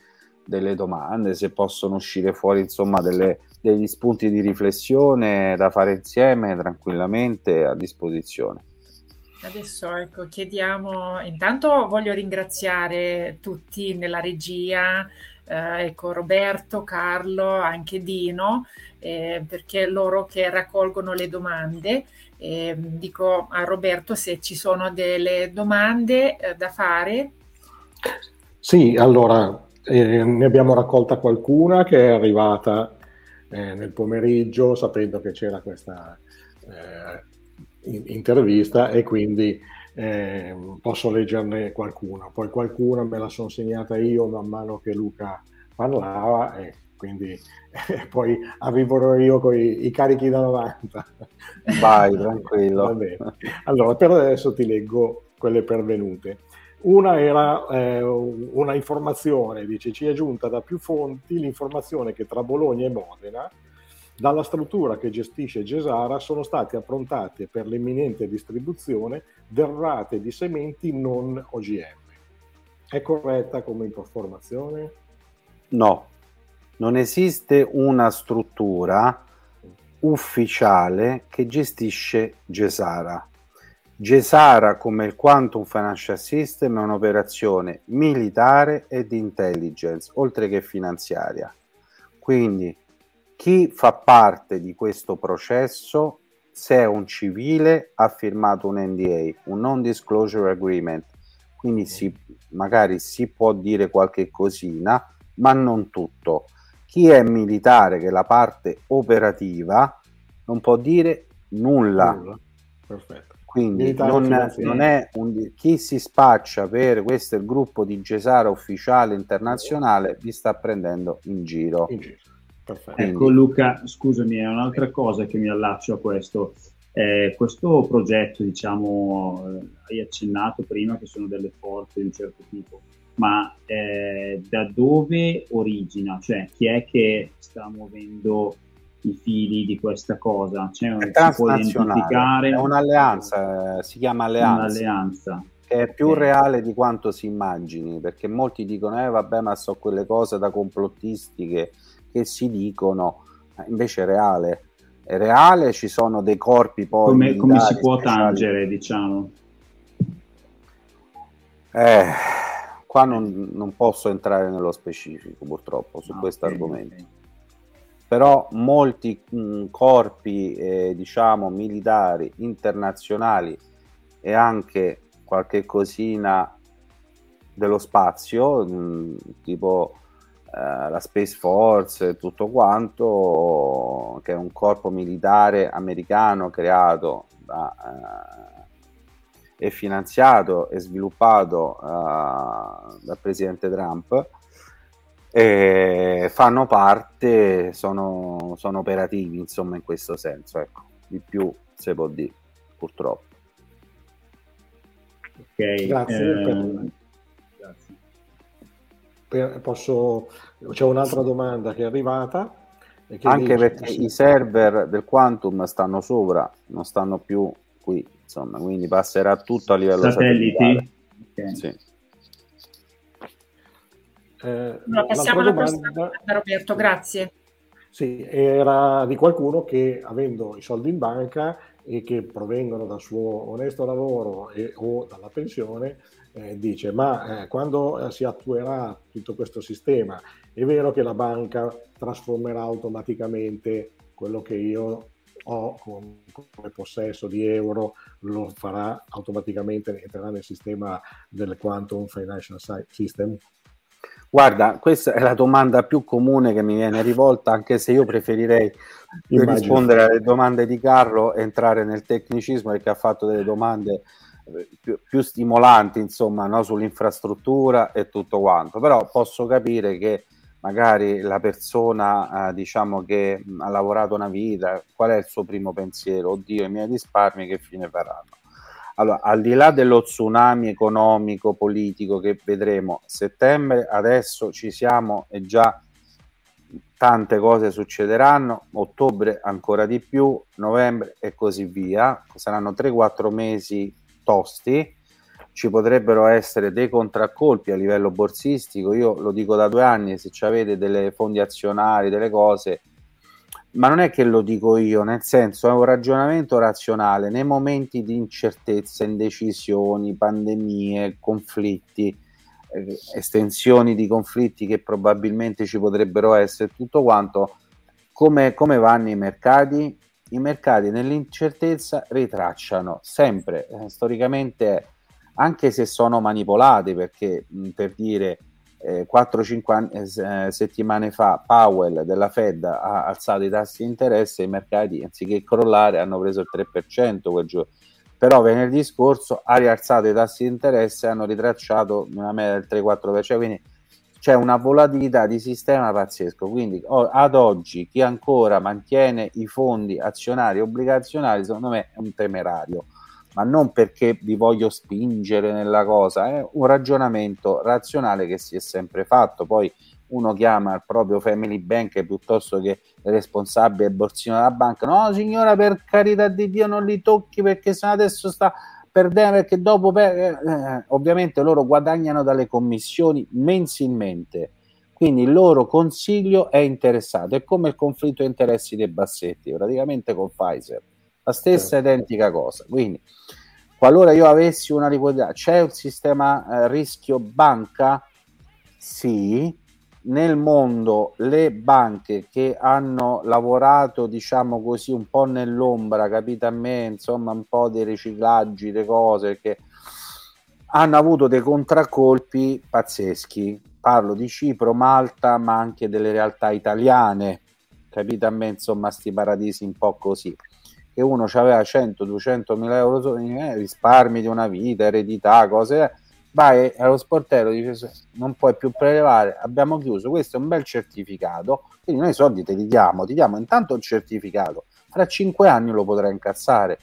delle domande, se possono uscire fuori insomma delle, degli spunti di riflessione da fare insieme tranquillamente a disposizione. Adesso ecco, chiediamo, intanto voglio ringraziare tutti nella regia, eh, ecco, Roberto, Carlo, anche Dino, eh, perché loro che raccolgono le domande. Eh, dico a Roberto se ci sono delle domande eh, da fare. Sì, allora e ne abbiamo raccolta qualcuna che è arrivata eh, nel pomeriggio sapendo che c'era questa eh, intervista e quindi eh, posso leggerne qualcuna. Poi qualcuna me la sono segnata io man mano che Luca parlava e quindi poi arriverò io con i, i, carichi da 90. Vai, tranquillo. Allora, per adesso ti leggo quelle pervenute. Una era eh, una informazione, dice, ci è giunta da più fonti l'informazione che tra Bologna e Modena, dalla struttura che gestisce Gesara, sono state approntate per l'imminente distribuzione derrate di sementi non OGM. È corretta come informazione? No, non esiste una struttura ufficiale che gestisce Gesara Gesara come il Quantum Financial System è un'operazione militare e di intelligence, oltre che finanziaria. Quindi chi fa parte di questo processo, se è un civile, ha firmato un NDA, un Non Disclosure Agreement, quindi si, magari si può dire qualche cosina, ma non tutto. Chi è militare, che è la parte operativa, non può dire nulla. nulla. Perfetto. Quindi non, non, è un, chi si spaccia per questo è il gruppo di Gesara ufficiale internazionale vi sta prendendo in giro. In giro. Ecco Luca, scusami, è un'altra cosa che mi allaccio a questo. Eh, questo progetto, diciamo, eh, hai accennato prima che sono delle forze di un certo tipo, ma eh, da dove origina? Cioè chi è che sta muovendo i fili di questa cosa? Cioè, è si può identificare? È un'alleanza, eh, si chiama alleanza. Un'alleanza. Che è più okay. reale di quanto si immagini, perché molti dicono, eh vabbè, ma so quelle cose da complottisti che, che si dicono, invece è reale. È reale, ci sono dei corpi poi... Come, come si può speciali. tangere, diciamo? Eh, qua non, non, posso entrare nello specifico, purtroppo, su ah, questo okay, argomento. Okay però molti mh, mm, corpi eh, diciamo militari internazionali e anche qualche cosina dello spazio mh, mm, tipo eh, la Space Force e tutto quanto che è un corpo militare americano creato da, eh, e finanziato e sviluppato eh, dal presidente Trump e fanno parte, sono, sono, operativi insomma in questo senso, ecco, di più si può dire purtroppo. Ok, grazie. Eh, per... grazie. Per, posso... C'è un'altra domanda che è arrivata. Che Anche dice... perché i server del Quantum stanno sopra, non stanno più qui, insomma, quindi passerà tutto a livello satelliti. Okay. Sì. Eh, no, passiamo alla domanda, domanda, Roberto, grazie. Sì, era di qualcuno che avendo i soldi in banca e che provengono dal suo onesto lavoro e, o dalla pensione, eh, dice ma eh, quando eh, si attuerà tutto questo sistema è vero che la banca trasformerà automaticamente quello che io ho come possesso di euro, lo farà automaticamente, entrerà nel sistema del Quantum Financial System? Guarda, questa è la domanda più comune che mi viene rivolta, anche se io preferirei Immagino. rispondere alle domande di Carlo e entrare nel tecnicismo perché ha fatto delle domande eh, più, più stimolanti, insomma, no? sull'infrastruttura e tutto quanto. Però posso capire che magari la persona eh, diciamo che ha lavorato una vita, qual è il suo primo pensiero? Oddio, i miei risparmi che fine faranno? Allora, al di là dello tsunami economico, politico che vedremo a settembre, adesso ci siamo e già tante cose succederanno, ottobre ancora di più, novembre e così via. Saranno 3-4 mesi tosti, ci potrebbero essere dei contraccolpi a livello borsistico. Io lo dico da due anni, se avete delle fondi azionari, delle cose, ma non è che lo dico io, nel senso è un ragionamento razionale. Nei momenti di incertezza, indecisioni, pandemie, conflitti, eh, estensioni di conflitti che probabilmente ci potrebbero essere, tutto quanto, come, come vanno i mercati? I mercati nell'incertezza ritracciano sempre, eh, storicamente, anche se sono manipolati, perché mh, per dire eh, 4-5 eh, settimane fa Powell della Fed ha alzato i tassi di interesse e i mercati anziché crollare hanno preso il 3% quel giorno però venerdì scorso ha rialzato i tassi di interesse e hanno ritracciato una media del 3-4% quindi c'è una volatilità di sistema pazzesco. Quindi ad oggi chi ancora mantiene i fondi azionari obbligazionari secondo me è un temerario ma non perché vi voglio spingere nella cosa, è un ragionamento razionale che si è sempre fatto. Poi uno chiama il proprio family bank piuttosto che il responsabile borsino della banca, no signora per carità di Dio non li tocchi perché se adesso sta perdendo perché dopo per... eh, ovviamente loro guadagnano dalle commissioni mensilmente. Quindi il loro consiglio è interessato. È come il conflitto di interessi dei bassetti praticamente con Pfizer la stessa identica cosa. Quindi, qualora io avessi una liquidità, c'è un sistema eh, rischio banca? Sì. Nel mondo le banche che hanno lavorato, diciamo così, un po' nell'ombra, capite a me, insomma, un po' dei riciclaggi, le cose che hanno avuto dei contraccolpi pazzeschi. Parlo di Cipro, Malta, ma anche delle realtà italiane. Capite a me, insomma, sti paradisi un po' così che uno aveva 100-200 mila euro eh, risparmi di una vita, eredità, cose, vai allo sportello dice non puoi più prelevare, abbiamo chiuso, questo è un bel certificato, quindi noi soldi te li diamo, ti diamo intanto il certificato, fra cinque anni lo potrai incassare.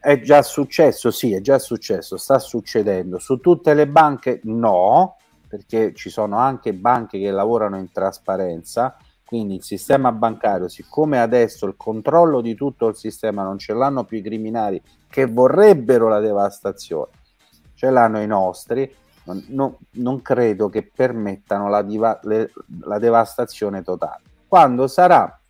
È già successo? Sì, è già successo, sta succedendo. Su tutte le banche no, perché ci sono anche banche che lavorano in trasparenza, quindi il sistema bancario, siccome adesso il controllo di tutto il sistema non ce l'hanno più i criminali che vorrebbero la devastazione, ce l'hanno i nostri, non, non, credo che permettano la, diva, le, la devastazione totale. Quando sarà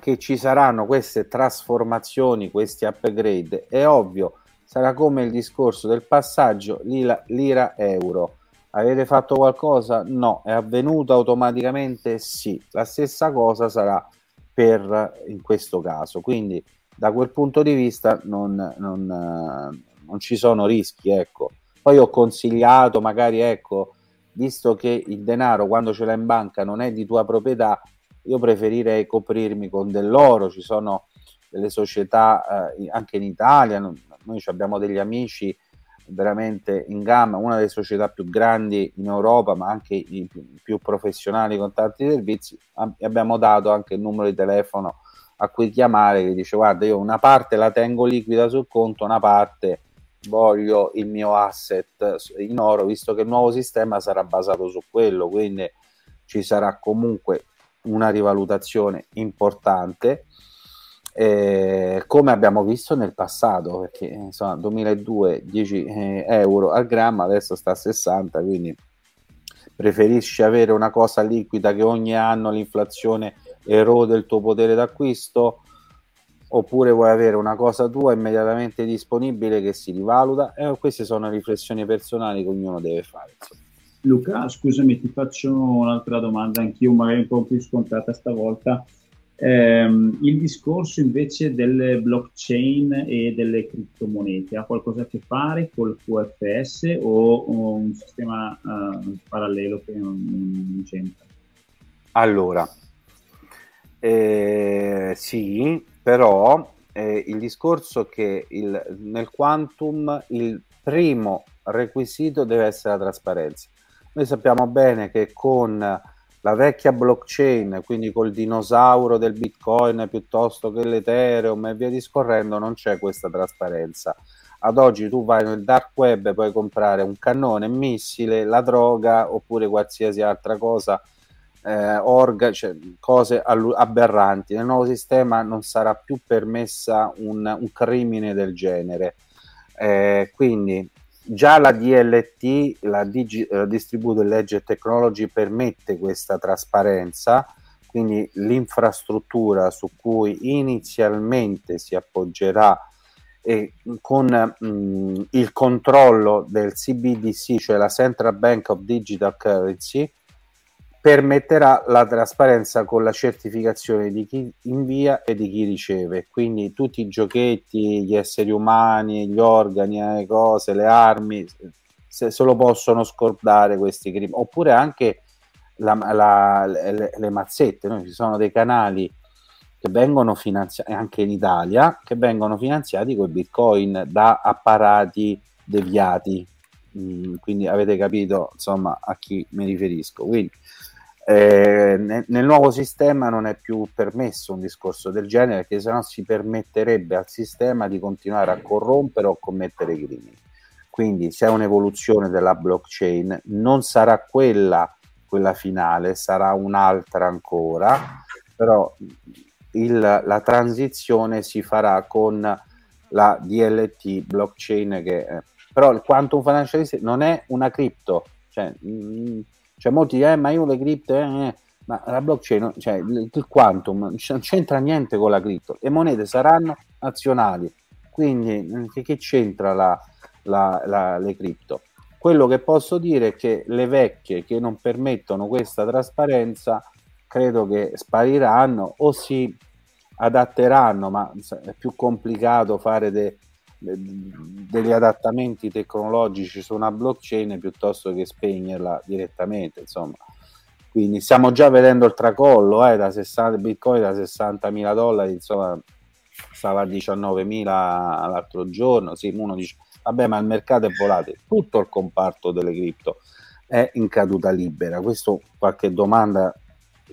che ci saranno queste trasformazioni, questi upgrade, è ovvio, sarà come il discorso del passaggio lira-euro Avete fatto qualcosa? No. È avvenuto automaticamente? Sì. La stessa cosa sarà per in questo caso. Quindi da quel punto di vista non, non, non ci sono rischi. Ecco. Poi ho consigliato, magari, ecco, visto che il denaro quando ce l'hai in banca non è di tua proprietà, io preferirei coprirmi con dell'oro. Ci sono delle società eh, anche in Italia, noi abbiamo degli amici veramente in gamma, una delle società più grandi in Europa, ma anche i più, professionali con tanti servizi. Abbiamo dato anche il numero di telefono a cui chiamare che dice guarda io una parte la tengo liquida sul conto, una parte voglio il mio asset in oro, visto che il nuovo sistema sarà basato su quello, quindi ci sarà comunque una rivalutazione importante eh, come abbiamo visto nel passato, perché insomma 2002 10 eh, euro al grammo, adesso sta a 60, quindi preferisci avere una cosa liquida che ogni anno l'inflazione erode il tuo potere d'acquisto? oppure vuoi avere una cosa tua immediatamente disponibile che si rivaluta? Eh, queste sono riflessioni personali che ognuno deve fare. Insomma. Luca, scusami, ti faccio un'altra domanda, anch'io magari un po' più scontata stavolta. Eh, il discorso invece delle blockchain e delle criptomonete ha qualcosa a che fare col QFS o, un sistema uh, parallelo che non, non c'entra? Allora, eh, sì, però eh, il discorso che il, nel quantum il primo requisito deve essere la trasparenza. Noi sappiamo bene che con la vecchia blockchain, quindi col dinosauro del Bitcoin piuttosto che l'Ethereum e via discorrendo, non c'è questa trasparenza. Ad oggi tu vai nel dark web e puoi comprare un cannone, un missile, la droga oppure qualsiasi altra cosa eh, orga, cioè, cose aberranti. Nel nuovo sistema non sarà più permessa un, un crimine del genere. Eh, quindi già la DLT, la Digi, uh, Distributed Ledger Technology, permette questa trasparenza, quindi l'infrastruttura su cui inizialmente si appoggerà e con mh, mm, il controllo del CBDC, cioè la Central Bank of Digital Currency, permetterà la trasparenza con la certificazione di chi invia e di chi riceve. Quindi tutti i giochetti, gli esseri umani, gli organi, le cose, le armi, se, se lo possono scordare questi crimini. Oppure anche la, la, le, le, mazzette, no? ci sono dei canali che vengono finanziati, anche in Italia, che vengono finanziati con bitcoin da apparati deviati. Mm, quindi avete capito insomma a chi mi riferisco. Quindi eh, nel, nuovo sistema non è più permesso un discorso del genere perché sennò si permetterebbe al sistema di continuare a corrompere o commettere crimini. Quindi c'è un'evoluzione della blockchain, non sarà quella, quella finale, sarà un'altra ancora, però il, la transizione si farà con la DLT blockchain che eh, però il quantum financial non è una cripto, cioè, mm, cioè, molti eh, ma io le cripto, eh, eh, ma la blockchain, cioè il, quantum, non c'entra niente con la cripto. Le monete saranno nazionali, quindi eh, che, che c'entra la, la, la, le cripto? Quello che posso dire è che le vecchie che non permettono questa trasparenza credo che spariranno o si adatteranno, ma è più complicato fare de, degli adattamenti tecnologici su una blockchain piuttosto che spegnerla direttamente insomma. Quindi stiamo già vedendo il tracollo eh, da 60 bitcoin da 60 mila dollari insomma stava a 19 mila l'altro giorno sì, uno dice vabbè ma il mercato è volatile tutto il comparto delle cripto è in caduta libera. Questo qualche domanda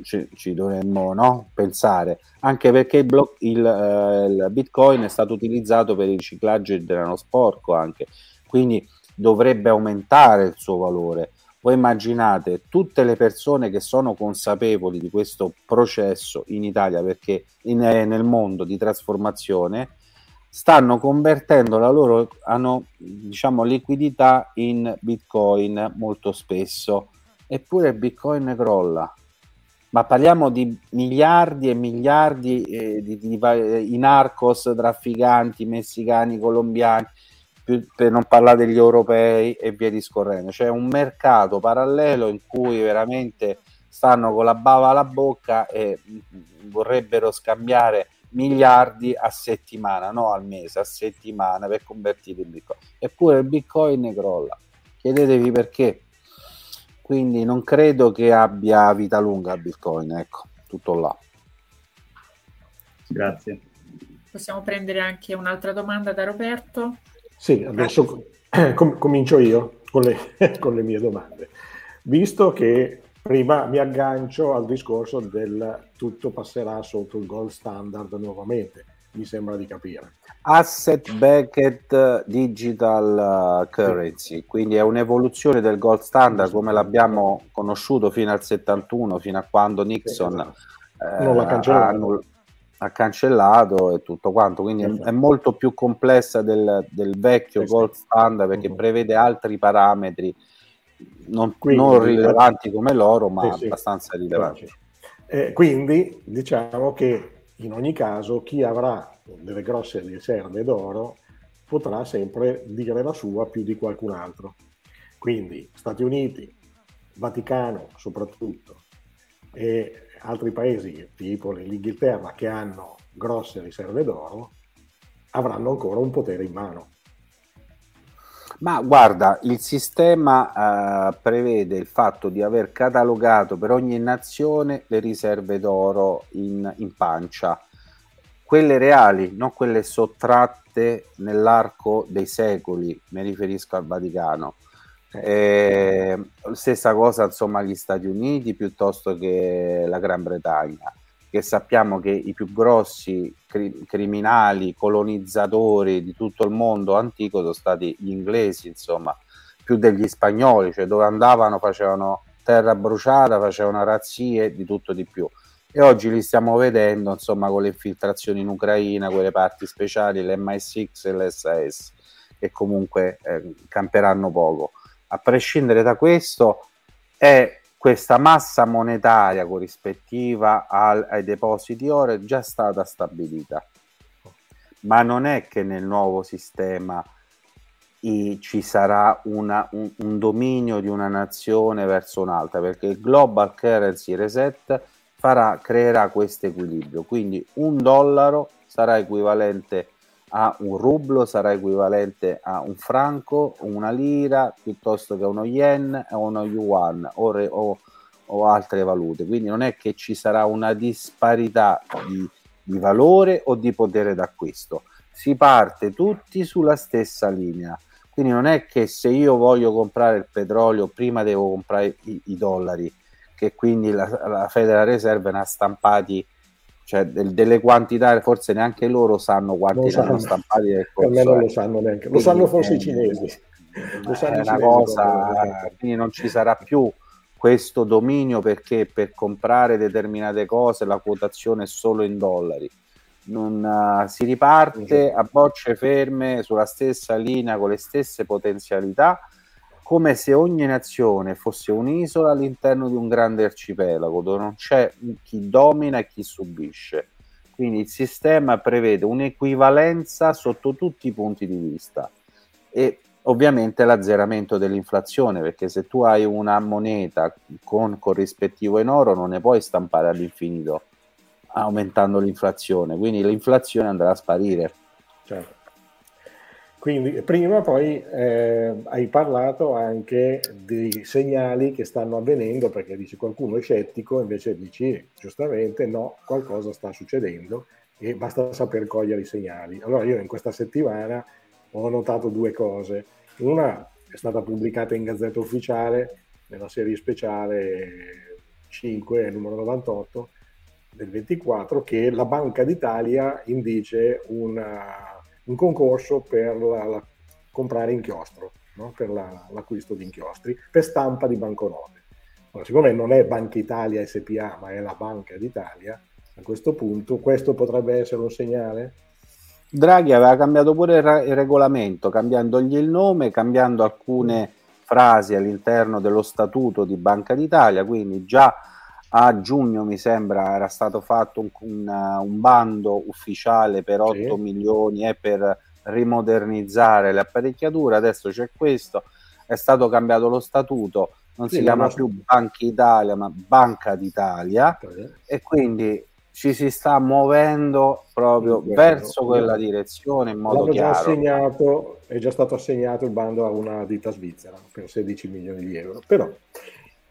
ci, ci dovremmo no? pensare, anche perché il, block, il, eh, il, Bitcoin è stato utilizzato per il riciclaggio del denaro sporco anche, quindi dovrebbe aumentare il suo valore. Voi immaginate tutte le persone che sono consapevoli di questo processo in Italia, perché in, eh, nel mondo di trasformazione stanno convertendo la loro hanno, diciamo, liquidità in Bitcoin molto spesso, eppure il Bitcoin crolla ma parliamo di miliardi e miliardi eh, di, di, di, narcos, trafficanti messicani, colombiani, più, per non parlare degli europei e via discorrendo. C'è un mercato parallelo in cui veramente stanno con la bava alla bocca e vorrebbero scambiare miliardi a settimana, no al mese, a settimana per convertire il bitcoin. Eppure il bitcoin crolla. Chiedetevi perché quindi non credo che abbia vita lunga Bitcoin, ecco, tutto là. Grazie. Possiamo prendere anche un'altra domanda da Roberto? Sì, adesso com- comincio io con le, con le mie domande. Visto che prima mi aggancio al discorso del tutto passerà sotto il gold standard nuovamente, mi sembra di capire. Asset backed digital uh, currency, quindi è un'evoluzione del gold standard come l'abbiamo conosciuto fino al 71, fino a quando Nixon eh, non l'ha cancellato. Ha, ha, cancellato e tutto quanto, quindi esatto. è, è, molto più complessa del, del vecchio sì, gold standard perché uh-huh. prevede altri parametri non, quindi, non rilevanti come l'oro, ma sì, abbastanza rilevanti. Eh, quindi diciamo che in ogni caso chi avrà delle grosse riserve d'oro potrà sempre dire la sua più di qualcun altro. Quindi Stati Uniti, Vaticano soprattutto e altri paesi tipo l'Inghilterra che hanno grosse riserve d'oro avranno ancora un potere in mano. Ma guarda, il sistema eh, prevede il fatto di aver catalogato per ogni nazione le riserve d'oro in, in pancia, quelle reali, non quelle sottratte nell'arco dei secoli, mi riferisco al Vaticano. Eh, stessa cosa insomma agli Stati Uniti piuttosto che la Gran Bretagna che sappiamo che i più grossi cri- criminali colonizzatori di tutto il mondo antico sono stati gli inglesi, insomma, più degli spagnoli, cioè dove andavano facevano terra bruciata, facevano razzie, di tutto di più. E oggi li stiamo vedendo, insomma, con le infiltrazioni in Ucraina, quelle parti speciali, l'MI6 e l'SS, che comunque eh, camperanno poco. A prescindere da questo, è questa massa monetaria corrispettiva al, ai depositi oro è già stata stabilita, ma non è che nel nuovo sistema i, ci sarà una, un, un, dominio di una nazione verso un'altra, perché il Global Currency Reset farà, creerà questo equilibrio, quindi un dollaro sarà equivalente a un rublo, sarà equivalente a un franco, una lira, piuttosto che uno yen o uno yuan o, re, o, o, altre valute. Quindi non è che ci sarà una disparità di, di valore o di potere d'acquisto. Si parte tutti sulla stessa linea. Quindi non è che se io voglio comprare il petrolio prima devo comprare i, i dollari, che quindi la, la Federal Reserve ne ha stampati cioè del, delle quantità forse neanche loro sanno quanti sanno. stampati nel corso, per me non lo sanno neanche. Lo sanno forse i cinesi. Lo sanno è una cosa quindi non ci sarà più questo dominio perché per comprare determinate cose la quotazione è solo in dollari. Non, uh, si riparte a bocce ferme sulla stessa linea con le stesse potenzialità come se ogni nazione fosse un'isola all'interno di un grande arcipelago dove non c'è chi domina e chi subisce. Quindi il sistema prevede un'equivalenza sotto tutti i punti di vista e ovviamente l'azzeramento dell'inflazione, perché se tu hai una moneta con corrispettivo in oro non ne puoi stampare all'infinito aumentando l'inflazione, quindi l'inflazione andrà a sparire. Certo. Quindi prima poi eh, hai parlato anche dei segnali che stanno avvenendo perché dici qualcuno è scettico, invece dici giustamente no, qualcosa sta succedendo e basta saper cogliere i segnali. Allora io in questa settimana ho notato due cose. Una è stata pubblicata in Gazzetta Ufficiale nella serie speciale 5, numero 98 del 24, che la Banca d'Italia indice una un concorso per la, la, comprare inchiostro, no? per la, l'acquisto di inchiostri, per stampa di banconote. Allora, siccome non è Banca Italia SPA, ma è la Banca d'Italia, a questo punto questo potrebbe essere un segnale? Draghi aveva cambiato pure il, ra- il regolamento, cambiandogli il nome, cambiando alcune frasi all'interno dello statuto di Banca d'Italia, quindi già a giugno mi sembra era stato fatto un, un, un bando ufficiale per 8 sì. milioni e per rimodernizzare le apparecchiature, adesso c'è questo, è stato cambiato lo statuto, non sì, si chiama più Banca Italia ma Banca d'Italia sì. e quindi ci si sta muovendo proprio verso quella direzione in modo chiaro. Già assegnato, è già stato assegnato il bando a una ditta svizzera per 16 milioni di euro, però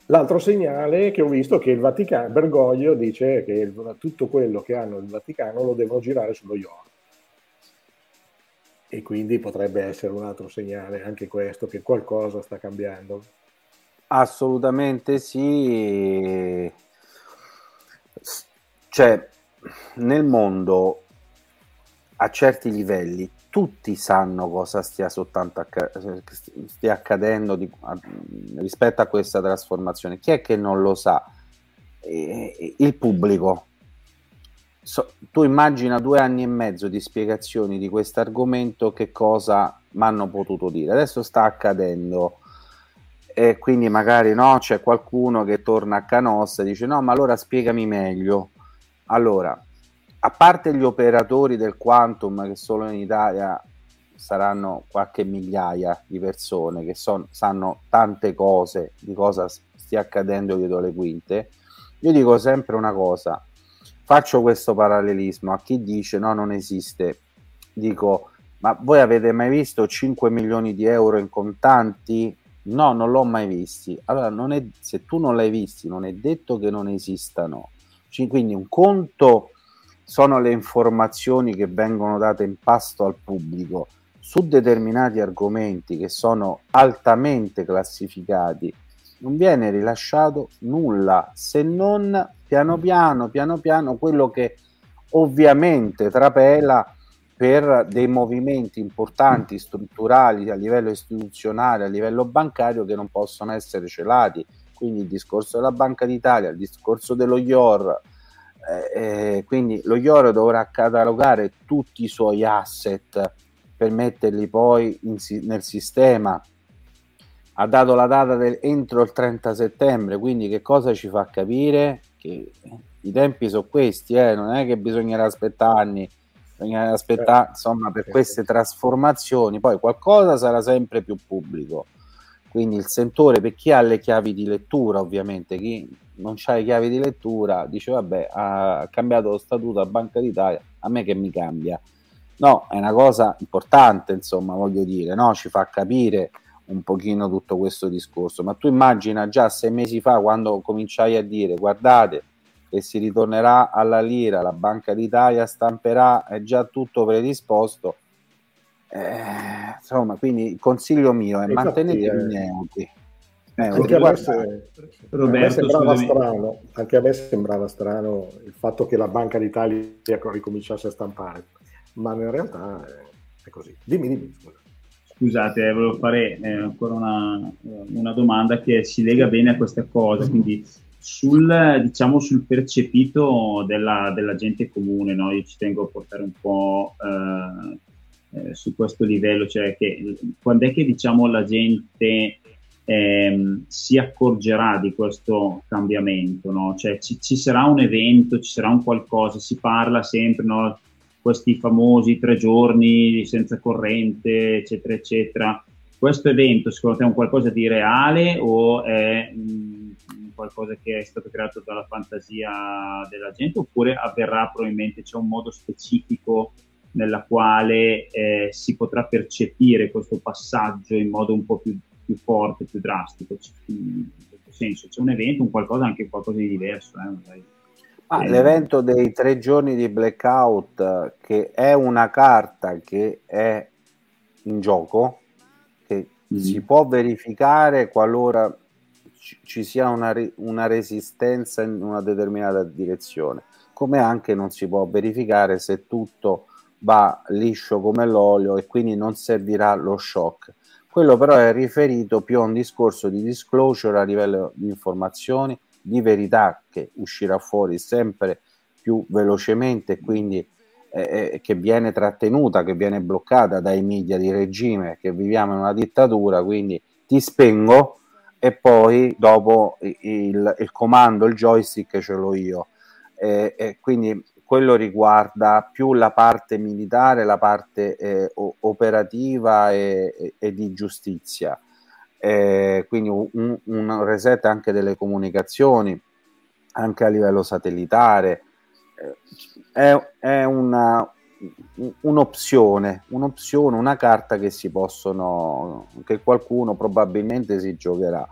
L'altro segnale che ho visto è che il Vaticano, Bergoglio dice che il, tutto quello che hanno il Vaticano lo devono girare sullo IOR. E quindi potrebbe essere un altro segnale anche questo, che qualcosa sta cambiando. Assolutamente sì. Cioè, nel mondo a certi livelli tutti sanno cosa stia, acc- stia accadendo di, a, rispetto a questa trasformazione. Chi è che non lo sa? Eh, il pubblico. So, tu immagina due anni e mezzo di spiegazioni di questo argomento che cosa mi hanno potuto dire. Adesso sta accadendo e quindi magari no, c'è qualcuno che torna a Canossa e dice no, ma allora spiegami meglio. Allora, a parte gli operatori del quantum che solo in Italia saranno qualche migliaia di persone che son, sanno tante cose di cosa stia accadendo dietro le quinte, io dico sempre una cosa, faccio questo parallelismo a chi dice no, non esiste, dico ma voi avete mai visto 5 milioni di euro in contanti? No, non l'ho mai visti. Allora, è, se tu non l'hai visti, non è detto che non esistano. Quindi un conto sono le informazioni che vengono date in pasto al pubblico su determinati argomenti che sono altamente classificati. Non viene rilasciato nulla se non piano piano, piano piano, quello che ovviamente trapela per dei movimenti importanti strutturali a livello istituzionale, a livello bancario che non possono essere celati. Quindi il discorso della Banca d'Italia, il discorso dello IOR, eh, eh, quindi lo IOR dovrà catalogare tutti i suoi asset per metterli poi in, nel sistema. Ha dato la data del, entro il 30 settembre, quindi che cosa ci fa capire? Che i tempi sono questi, eh? non è che bisognerà aspettare anni, bisognerà aspettare insomma per queste trasformazioni, poi qualcosa sarà sempre più pubblico. Quindi il sentore per chi ha le chiavi di lettura, ovviamente, chi non ha le chiavi di lettura, dice vabbè, ha cambiato lo statuto a Banca d'Italia, a me che mi cambia. No, è una cosa importante, insomma, voglio dire, no? ci fa capire un pochino tutto questo discorso. Ma tu immagina già sei mesi fa quando cominciai a dire guardate che si ritornerà alla lira, la Banca d'Italia stamperà, è già tutto predisposto. Eh, insomma, quindi il consiglio mio è mantenere eh, neutri. Eh, anche, a me, Roberto, me strano, anche a me sembrava strano il fatto che la Banca d'Italia ricominciasse a stampare, ma in realtà è così. Dimmi, dimmi. Scusate, eh, volevo fare eh, ancora una, una, domanda che si lega bene a questa cosa, quindi sul, diciamo, sul percepito della, della gente comune, no? io ci tengo a portare un po' eh, su questo livello, cioè che quando è che diciamo, la gente ehm, si accorgerà di questo cambiamento, no? cioè ci, ci, sarà un evento, ci sarà un qualcosa, si parla sempre, no? questi famosi tre giorni senza corrente, eccetera, eccetera. Questo evento secondo te è un qualcosa di reale o è mh, qualcosa che è stato creato dalla fantasia della gente oppure avverrà probabilmente, c'è un modo specifico nella quale eh, si potrà percepire questo passaggio in modo un po' più più forte, più drastico. In questo senso c'è un evento, un qualcosa, anche qualcosa di diverso. Eh, ah, l'evento dei tre giorni di blackout, che è una carta che è in gioco, che mm. si può verificare qualora ci, ci sia una, una resistenza in una determinata direzione, come anche non si può verificare se tutto va liscio come l'olio e quindi non servirà lo shock. Quello però è riferito più a un discorso di disclosure a livello di informazioni, di verità che uscirà fuori sempre più velocemente, quindi eh, eh, che viene trattenuta, che viene bloccata dai media di regime, che viviamo in una dittatura, quindi ti spengo e poi dopo il, il comando, il joystick ce l'ho io. Eh, e quindi quello riguarda più la parte militare, la parte eh, operativa e, e, e, di giustizia. Eh, quindi un, un, reset anche delle comunicazioni, anche a livello satellitare. Eh, è, è una, un'opzione, un'opzione, una carta che si possono, che qualcuno probabilmente si giocherà,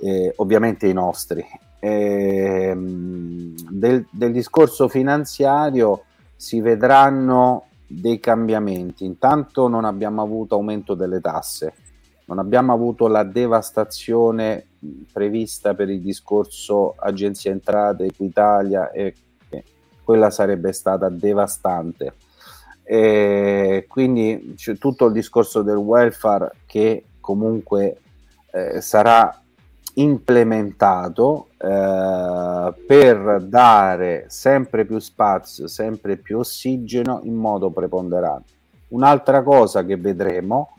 eh, ovviamente i nostri, eh, del, del discorso finanziario si vedranno dei cambiamenti. Intanto non abbiamo avuto aumento delle tasse, non abbiamo avuto la devastazione prevista per il discorso Agenzia Entrate, Equitalia e quella sarebbe stata devastante. E quindi c'è tutto il discorso del welfare che comunque eh, sarà implementato eh, per dare sempre più spazio, sempre più ossigeno in modo preponderante. Un'altra cosa che vedremo,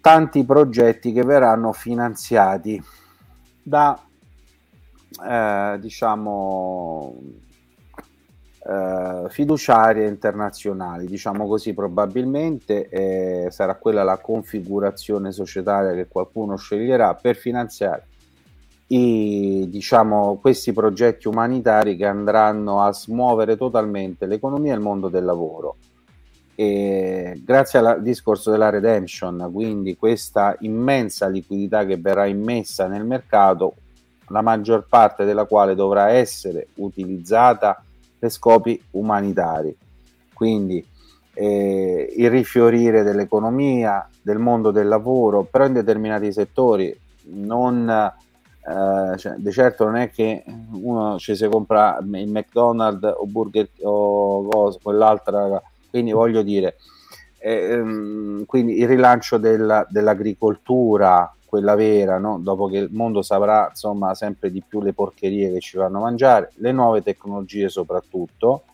tanti progetti che verranno finanziati da, eh, diciamo, eh, fiduciarie internazionali, diciamo così, probabilmente eh, sarà quella la configurazione societaria che qualcuno sceglierà per finanziare i, diciamo, questi progetti umanitari che andranno a smuovere totalmente l'economia e il mondo del lavoro. E grazie al discorso della redemption, quindi questa immensa liquidità che verrà immessa nel mercato, la maggior parte della quale dovrà essere utilizzata per scopi umanitari. Quindi eh, il rifiorire dell'economia, del mondo del lavoro, però in determinati settori non eh, cioè, di certo non è che uno ci si compra il McDonald's o Burger o cosa, quell'altra, quindi voglio dire, eh, quindi il rilancio della, dell'agricoltura, quella vera, no? dopo che il mondo saprà insomma sempre di più le porcherie che ci vanno a mangiare, le nuove tecnologie soprattutto,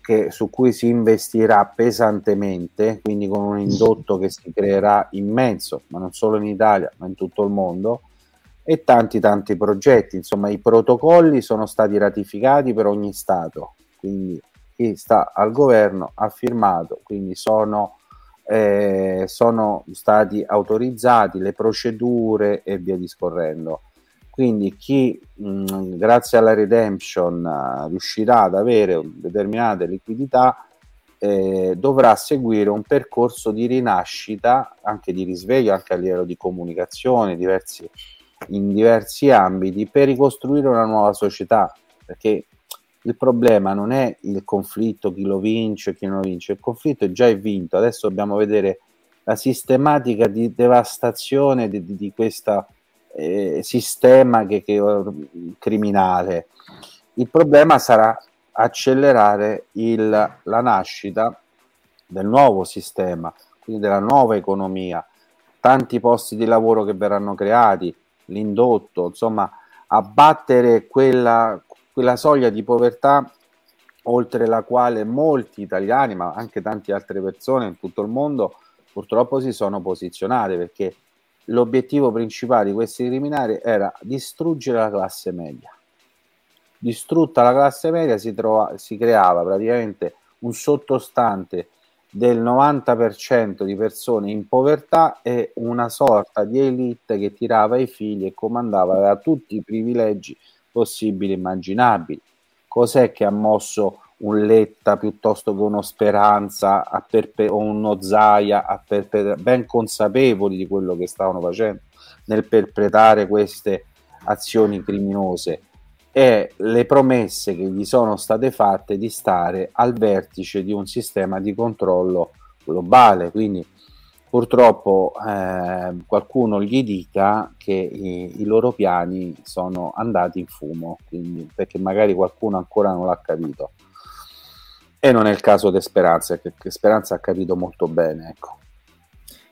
che, su cui si investirà pesantemente, quindi con un indotto che si creerà immenso, ma non solo in Italia, ma in tutto il mondo, e tanti tanti progetti. Insomma, i protocolli sono stati ratificati per ogni Stato, quindi chi sta al governo ha firmato, quindi sono, eh, sono stati autorizzati le procedure e via discorrendo. Quindi chi mh, grazie alla redemption uh, riuscirà ad avere determinate liquidità eh, dovrà seguire un percorso di rinascita, anche di risveglio, anche a livello di comunicazione, diversi in diversi ambiti per ricostruire una nuova società, perché il problema non è il conflitto, chi lo vince, chi non lo vince, il conflitto è già vinto, adesso dobbiamo vedere la sistematica di devastazione di, di, di questo eh, sistema che, che, criminale. Il problema sarà accelerare il, la nascita del nuovo sistema, quindi della nuova economia, tanti posti di lavoro che verranno creati, l'indotto, insomma, abbattere quella, quella soglia di povertà oltre la quale molti italiani, ma anche tante altre persone in tutto il mondo, purtroppo si sono posizionate perché l'obiettivo principale di questi criminali era distruggere la classe media. Distrutta la classe media si, trova, si creava praticamente un sottostante del 90% di persone in povertà e una sorta di elite che tirava i figli e comandava, aveva tutti i privilegi possibili e immaginabili. Cos'è che ha mosso un Letta piuttosto che uno Speranza perpe- o uno Zaia perpe- ben consapevoli di quello che stavano facendo nel perpetrare queste azioni criminose? e le promesse che gli sono state fatte di stare al vertice di un sistema di controllo globale. Quindi purtroppo eh, qualcuno gli dica che i, i, loro piani sono andati in fumo, quindi, perché magari qualcuno ancora non l'ha capito. E non è il caso di Speranza, che Speranza ha capito molto bene. Ecco.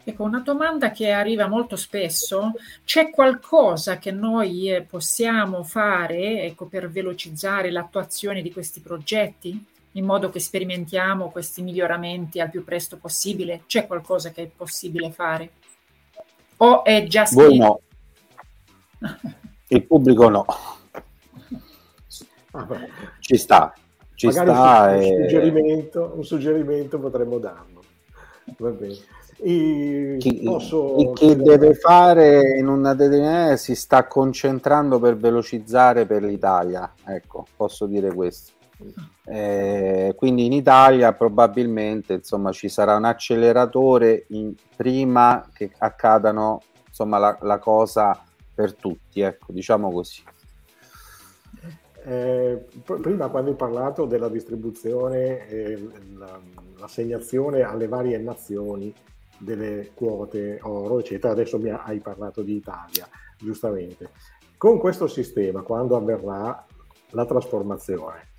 Ecco, una domanda che arriva molto spesso, c'è qualcosa che noi eh, possiamo fare ecco, per velocizzare l'attuazione di questi progetti, in modo che sperimentiamo questi miglioramenti al più presto possibile? C'è qualcosa che è possibile fare? O è già scritto? Voi no. Il pubblico no. Ci sta, ci Magari sta. Un, e... suggerimento, un suggerimento potremmo darlo. Va bene. E chi, posso... chi deve fare in una determinata si sta concentrando per velocizzare per l'Italia, ecco, posso dire questo. Eh, quindi in Italia probabilmente insomma, ci sarà un acceleratore in, prima che accadano insomma, la, la cosa per tutti, ecco, diciamo così. Eh, prima quando hai parlato della distribuzione e l'assegnazione alle varie nazioni delle quote oro, eccetera. Adesso mi hai parlato di Italia, giustamente. Con questo sistema, quando avverrà la trasformazione,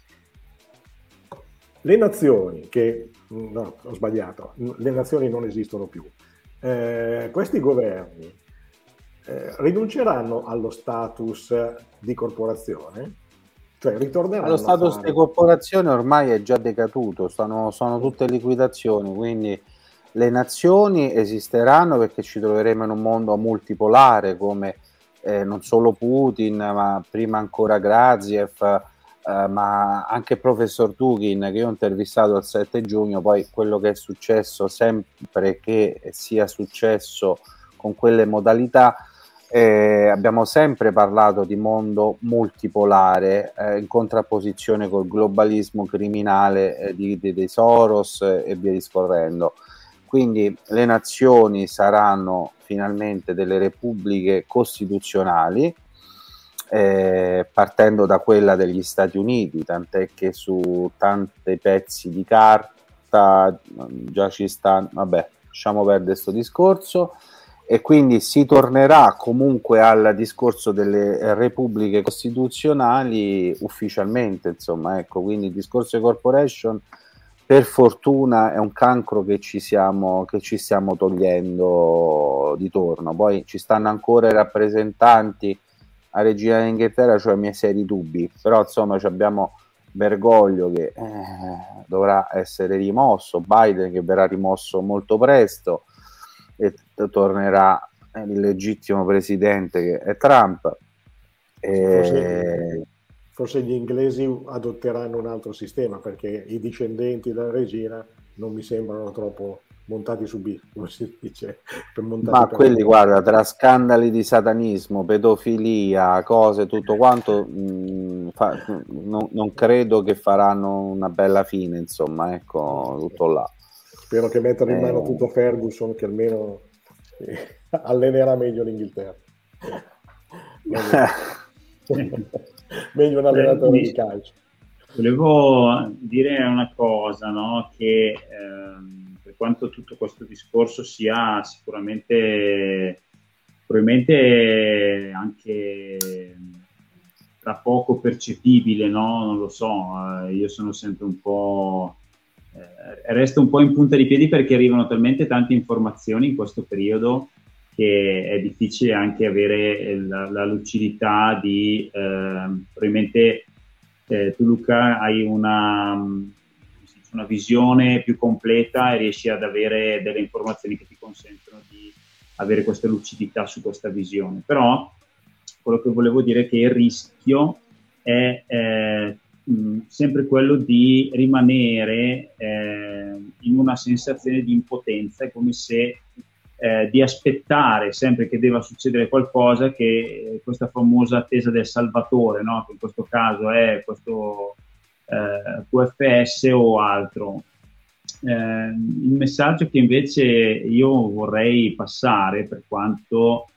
le nazioni che, no, ho sbagliato, le nazioni non esistono più, eh, questi governi eh, rinunceranno allo status di corporazione? Cioè ritorneranno Lo status fare... di corporazione ormai è già decaduto, sono, sono tutte liquidazioni, quindi le nazioni esisteranno perché ci troveremo in un mondo multipolare come eh, non solo Putin, ma prima ancora Graziev, eh, ma anche il professor Dugin che ho intervistato il 7 giugno, poi quello che è successo sempre che sia successo con quelle modalità, eh, abbiamo sempre parlato di mondo multipolare eh, in contrapposizione col globalismo criminale eh, di, di, dei Soros e via discorrendo. Quindi le nazioni saranno finalmente delle repubbliche costituzionali, eh, partendo da quella degli Stati Uniti, tant'è che su tanti pezzi di carta già ci sta, vabbè, lasciamo perdere questo discorso e quindi si tornerà comunque al discorso delle repubbliche costituzionali ufficialmente, insomma, ecco, quindi il discorso di corporation per fortuna è un cancro che ci siamo, che ci stiamo togliendo di torno. Poi ci stanno ancora i rappresentanti a Regina d'Inghilterra, cioè miei seri dubbi, però insomma abbiamo Bergoglio che eh, dovrà essere rimosso, Biden che verrà rimosso molto presto e t- tornerà il legittimo presidente che è Trump. E... Forse, forse gli inglesi adotteranno un altro sistema perché i discendenti della regina non mi sembrano troppo montati su B, come si dice. Ma quelli, guarda, tra scandali di satanismo, pedofilia, cose, tutto quanto, mh, mm, fa, no, non credo che faranno una bella fine, insomma, ecco, tutto là. Spero che mettano in mano eh... tutto Ferguson, che almeno eh, allenerà meglio l'Inghilterra. meglio un allenatore di calcio. Volevo dire una cosa, no? che ehm, quanto tutto questo discorso sia sicuramente probabilmente anche tra poco percepibile, no? non lo so, eh, io sono sempre un po' eh, resto un po' in punta di piedi perché arrivano talmente tante informazioni in questo periodo che è difficile anche avere la, la lucidità di eh, probabilmente eh, tu Luca hai una, una, visione più completa e riesci ad avere delle informazioni che ti consentono di avere questa lucidità su questa visione. Però quello che volevo dire è che il rischio è eh, mh, sempre quello di rimanere eh, in una sensazione di impotenza, è come se eh, di aspettare sempre che debba succedere qualcosa, che eh, questa famosa attesa del salvatore, no? che in questo caso è questo eh, QFS o altro. Eh, il messaggio che invece io vorrei passare, per quanto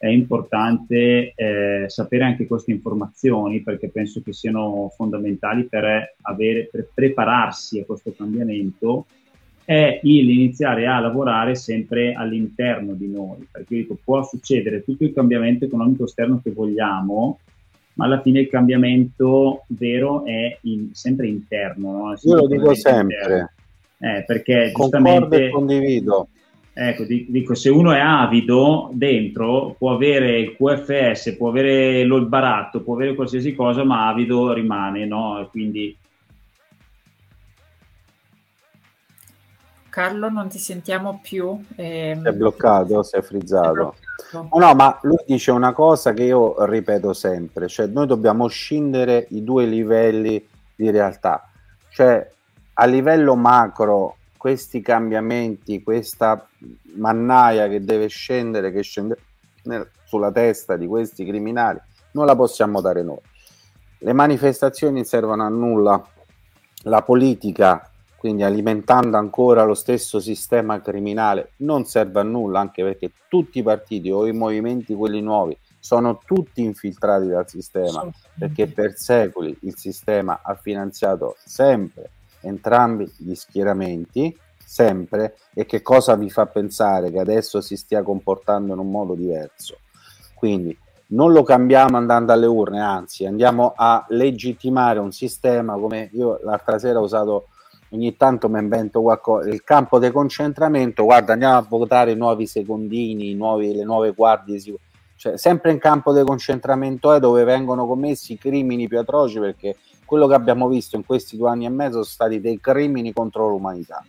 è importante eh, sapere anche queste informazioni, perché penso che siano fondamentali per, avere, per prepararsi a questo cambiamento, è l'iniziare a lavorare sempre all'interno di noi, perché dico, può succedere tutto il cambiamento economico esterno che vogliamo, ma alla fine il cambiamento vero è in, sempre interno. No? Io lo dico sempre. Eh, perché giustamente... condivido. Ecco, dico, se uno è avido dentro, può avere il QFS, può avere il baratto, può avere qualsiasi cosa, ma avido rimane, no? Quindi Carlo, non ti sentiamo più. Ehm... È bloccato, si è frizzato. Oh, no, ma lui dice una cosa che io ripeto sempre, cioè noi dobbiamo scindere i due livelli di realtà. Cioè, a livello macro, questi cambiamenti, questa mannaia che deve scendere, che scende sulla testa di questi criminali, non la possiamo dare noi. Le manifestazioni servono a nulla. La politica quindi alimentando ancora lo stesso sistema criminale, non serve a nulla, anche perché tutti i partiti o i movimenti, quelli nuovi, sono tutti infiltrati dal sistema, perché per secoli il sistema ha finanziato sempre entrambi gli schieramenti, sempre, e che cosa vi fa pensare che adesso si stia comportando in un modo diverso? Quindi non lo cambiamo andando alle urne, anzi andiamo a legittimare un sistema come io l'altra sera ho usato ogni tanto mi invento qualcosa. Il campo di concentramento, guarda, andiamo a votare nuovi secondini, nuovi, le nuove guardie. Cioè, sempre in campo di concentramento è dove vengono commessi i crimini più atroci perché quello che abbiamo visto in questi due anni e mezzo sono stati dei crimini contro l'umanità.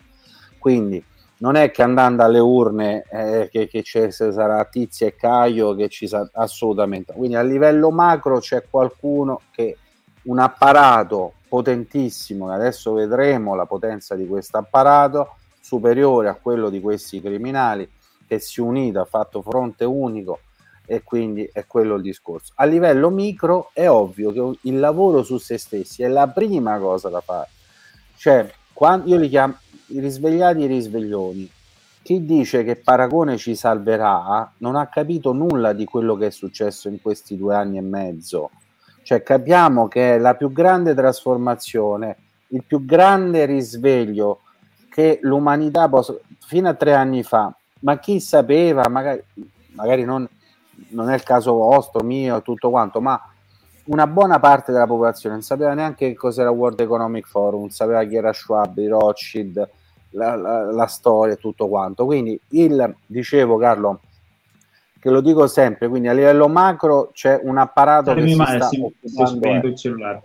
Quindi non è che andando alle urne eh, che, che ci sarà Tizia e Caio che ci sarà assolutamente. Quindi a livello macro c'è qualcuno che un apparato potentissimo, e adesso vedremo la potenza di questo apparato, superiore a quello di questi criminali, che si è unito, ha fatto fronte unico e quindi è quello il discorso. A livello micro è ovvio che il lavoro su se stessi è la prima cosa da fare. Cioè, quando io li chiamo i risvegliati e i risveglioni, chi dice che Paragone ci salverà non ha capito nulla di quello che è successo in questi due anni e mezzo. Cioè capiamo che è la più grande trasformazione, il più grande risveglio che l'umanità possa, fino a tre anni fa, ma chi sapeva, magari, magari non, non è il caso vostro, mio, tutto quanto, ma una buona parte della popolazione non sapeva neanche che cos'era World Economic Forum, sapeva chi era Schwab, i Rothschild, la, la, la storia e tutto quanto. Quindi il, dicevo Carlo, che lo dico sempre, quindi a livello macro c'è un apparato Saremi che si sta si il cellulare.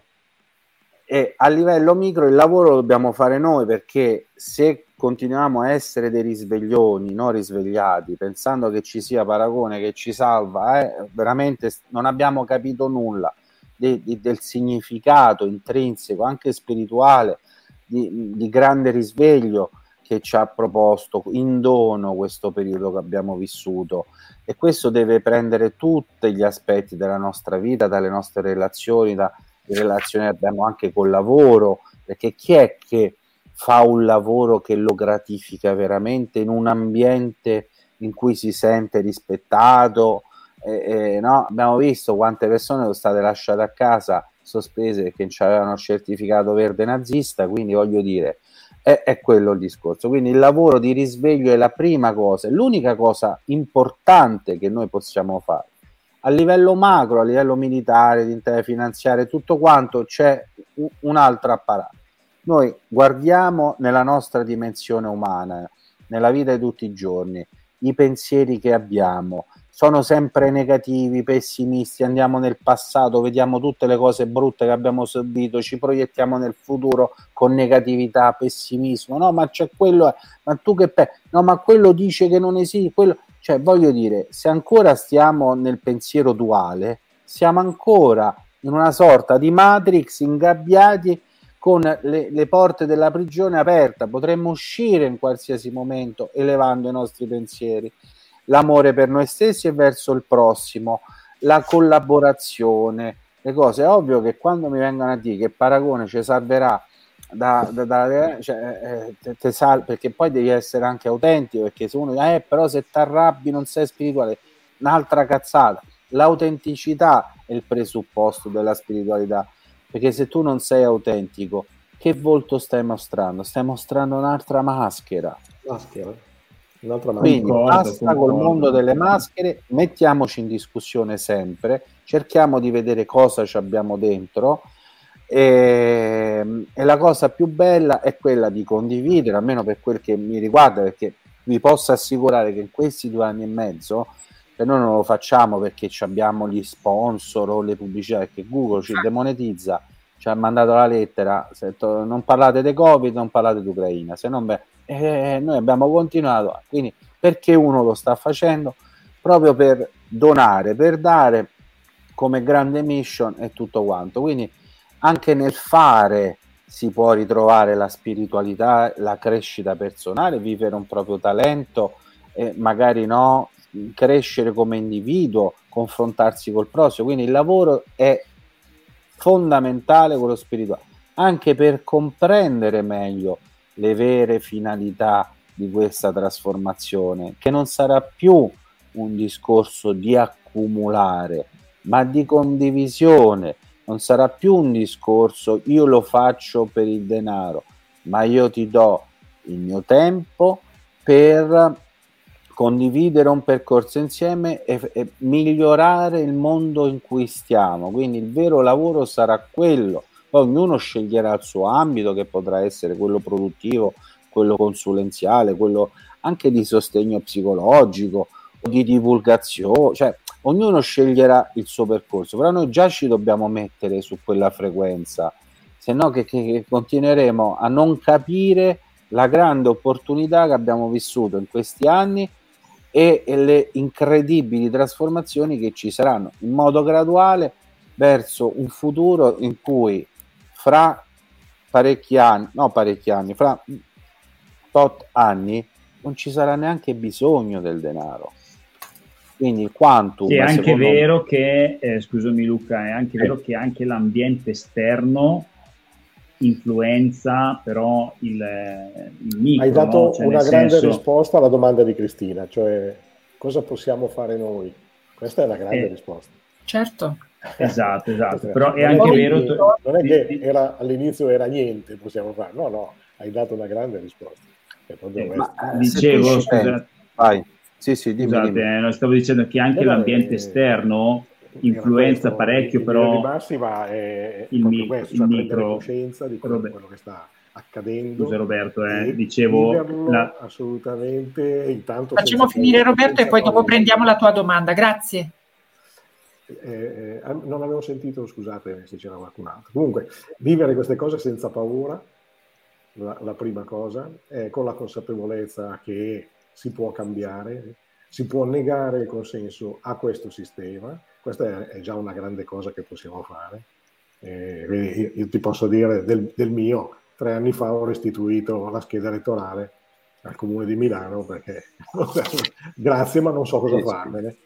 E a livello micro il lavoro lo dobbiamo fare noi perché se continuiamo a essere dei risveglioni, non risvegliati, pensando che ci sia Paragone che ci salva, eh, veramente non abbiamo capito nulla di, di, del significato intrinseco, anche spirituale, di, di grande risveglio che ci ha proposto in dono questo periodo che abbiamo vissuto e questo deve prendere tutti gli aspetti della nostra vita, dalle nostre relazioni, da relazioni che abbiamo anche col lavoro, perché chi è che fa un lavoro che lo gratifica veramente in un ambiente in cui si sente rispettato, eh, eh, no? abbiamo visto quante persone sono state lasciate a casa sospese perché non avevano certificato verde nazista, quindi voglio dire, è, è, quello il discorso. Quindi il lavoro di risveglio è la prima cosa, è l'unica cosa importante che noi possiamo fare. A livello macro, a livello militare, di interesse finanziario, tutto quanto c'è un, altro apparato. Noi guardiamo nella nostra dimensione umana, nella vita di tutti i giorni, i pensieri che abbiamo, sono sempre negativi, pessimisti, andiamo nel passato, vediamo tutte le cose brutte che abbiamo subito, ci proiettiamo nel futuro con negatività, pessimismo, no, ma c'è quello, ma tu che pe- no, ma quello dice che non esiste, quello, cioè voglio dire, se ancora stiamo nel pensiero duale, siamo ancora in una sorta di matrix ingabbiati con le, le porte della prigione aperte, potremmo uscire in qualsiasi momento elevando i nostri pensieri l'amore per noi stessi e verso il prossimo, la collaborazione, le cose. È ovvio che quando mi vengono a dire che Paragone ci salverà da, da, da cioè, eh, te, te sal- perché poi devi essere anche autentico perché se uno dice eh, però se ti arrabbi non sei spirituale un'altra cazzata l'autenticità è il presupposto della spiritualità perché se tu non sei autentico che volto stai mostrando? stai mostrando un'altra maschera maschera Un'altra Quindi concordo, basta concordo. col mondo delle maschere, mettiamoci in discussione sempre, cerchiamo di vedere cosa ci abbiamo dentro e, ehm, e, la cosa più bella è quella di condividere, almeno per quel che mi riguarda, perché vi posso assicurare che in questi due anni e mezzo, e noi non lo facciamo perché abbiamo gli sponsor o le pubblicità, perché Google ci demonetizza, ci ha mandato la lettera, non parlate di Covid, non parlate di Ucraina, se non beh, eh, noi abbiamo continuato, quindi perché uno lo sta facendo? Proprio per donare, per dare come grande mission e tutto quanto. Quindi anche nel fare si può ritrovare la spiritualità, la crescita personale, vivere un proprio talento e magari no, crescere come individuo, confrontarsi col prossimo. Quindi il lavoro è fondamentale quello spirituale, anche per comprendere meglio le vere finalità di questa trasformazione, che non sarà più un discorso di accumulare, ma di condivisione, non sarà più un discorso io lo faccio per il denaro, ma io ti do il mio tempo per condividere un percorso insieme e, e migliorare il mondo in cui stiamo. Quindi il vero lavoro sarà quello poi ognuno sceglierà il suo ambito che potrà essere quello produttivo, quello consulenziale, quello anche di sostegno psicologico o di divulgazione, cioè ognuno sceglierà il suo percorso, però noi già ci dobbiamo mettere su quella frequenza, se no che, che, che continueremo a non capire la grande opportunità che abbiamo vissuto in questi anni e, e le incredibili trasformazioni che ci saranno in modo graduale verso un futuro in cui fra parecchi anni, no parecchi anni, fra tot anni non ci sarà neanche bisogno del denaro. Quindi il quantum... È anche vero che, eh, scusami Luca, è anche eh. vero che anche l'ambiente esterno influenza però il, il micro. Hai dato no? cioè, una grande senso... risposta alla domanda di Cristina, cioè cosa possiamo fare noi? Questa è la grande eh, risposta. Certo. Esatto, esatto, però è anche vero... Non è che era, all'inizio era niente, possiamo fare, no, no, hai dato una grande risposta. Eh, ma, eh, dicevo, scusate, vai. Sì, sì, dimmi, scusate, dimmi. Eh, stavo dicendo che anche Beh, l'ambiente eh, esterno influenza questo, parecchio, però massima è il, mi, questo, il cioè micro coscienza di quello, quello, che sta accadendo. Scusa Roberto, eh, dicevo la... assolutamente. Intanto Facciamo finire Roberto e poi dopo prendiamo la tua domanda. Grazie. Eh, eh, non avevo sentito, scusate se c'era qualcun altro. Comunque, vivere queste cose senza paura, la, la prima cosa, è con la consapevolezza che si può cambiare, si può negare il consenso a questo sistema, questa è, già una grande cosa che possiamo fare. Eh, io, io, ti posso dire del, del, mio, tre anni fa ho restituito la scheda elettorale al comune di Milano perché grazie ma non so cosa farmene.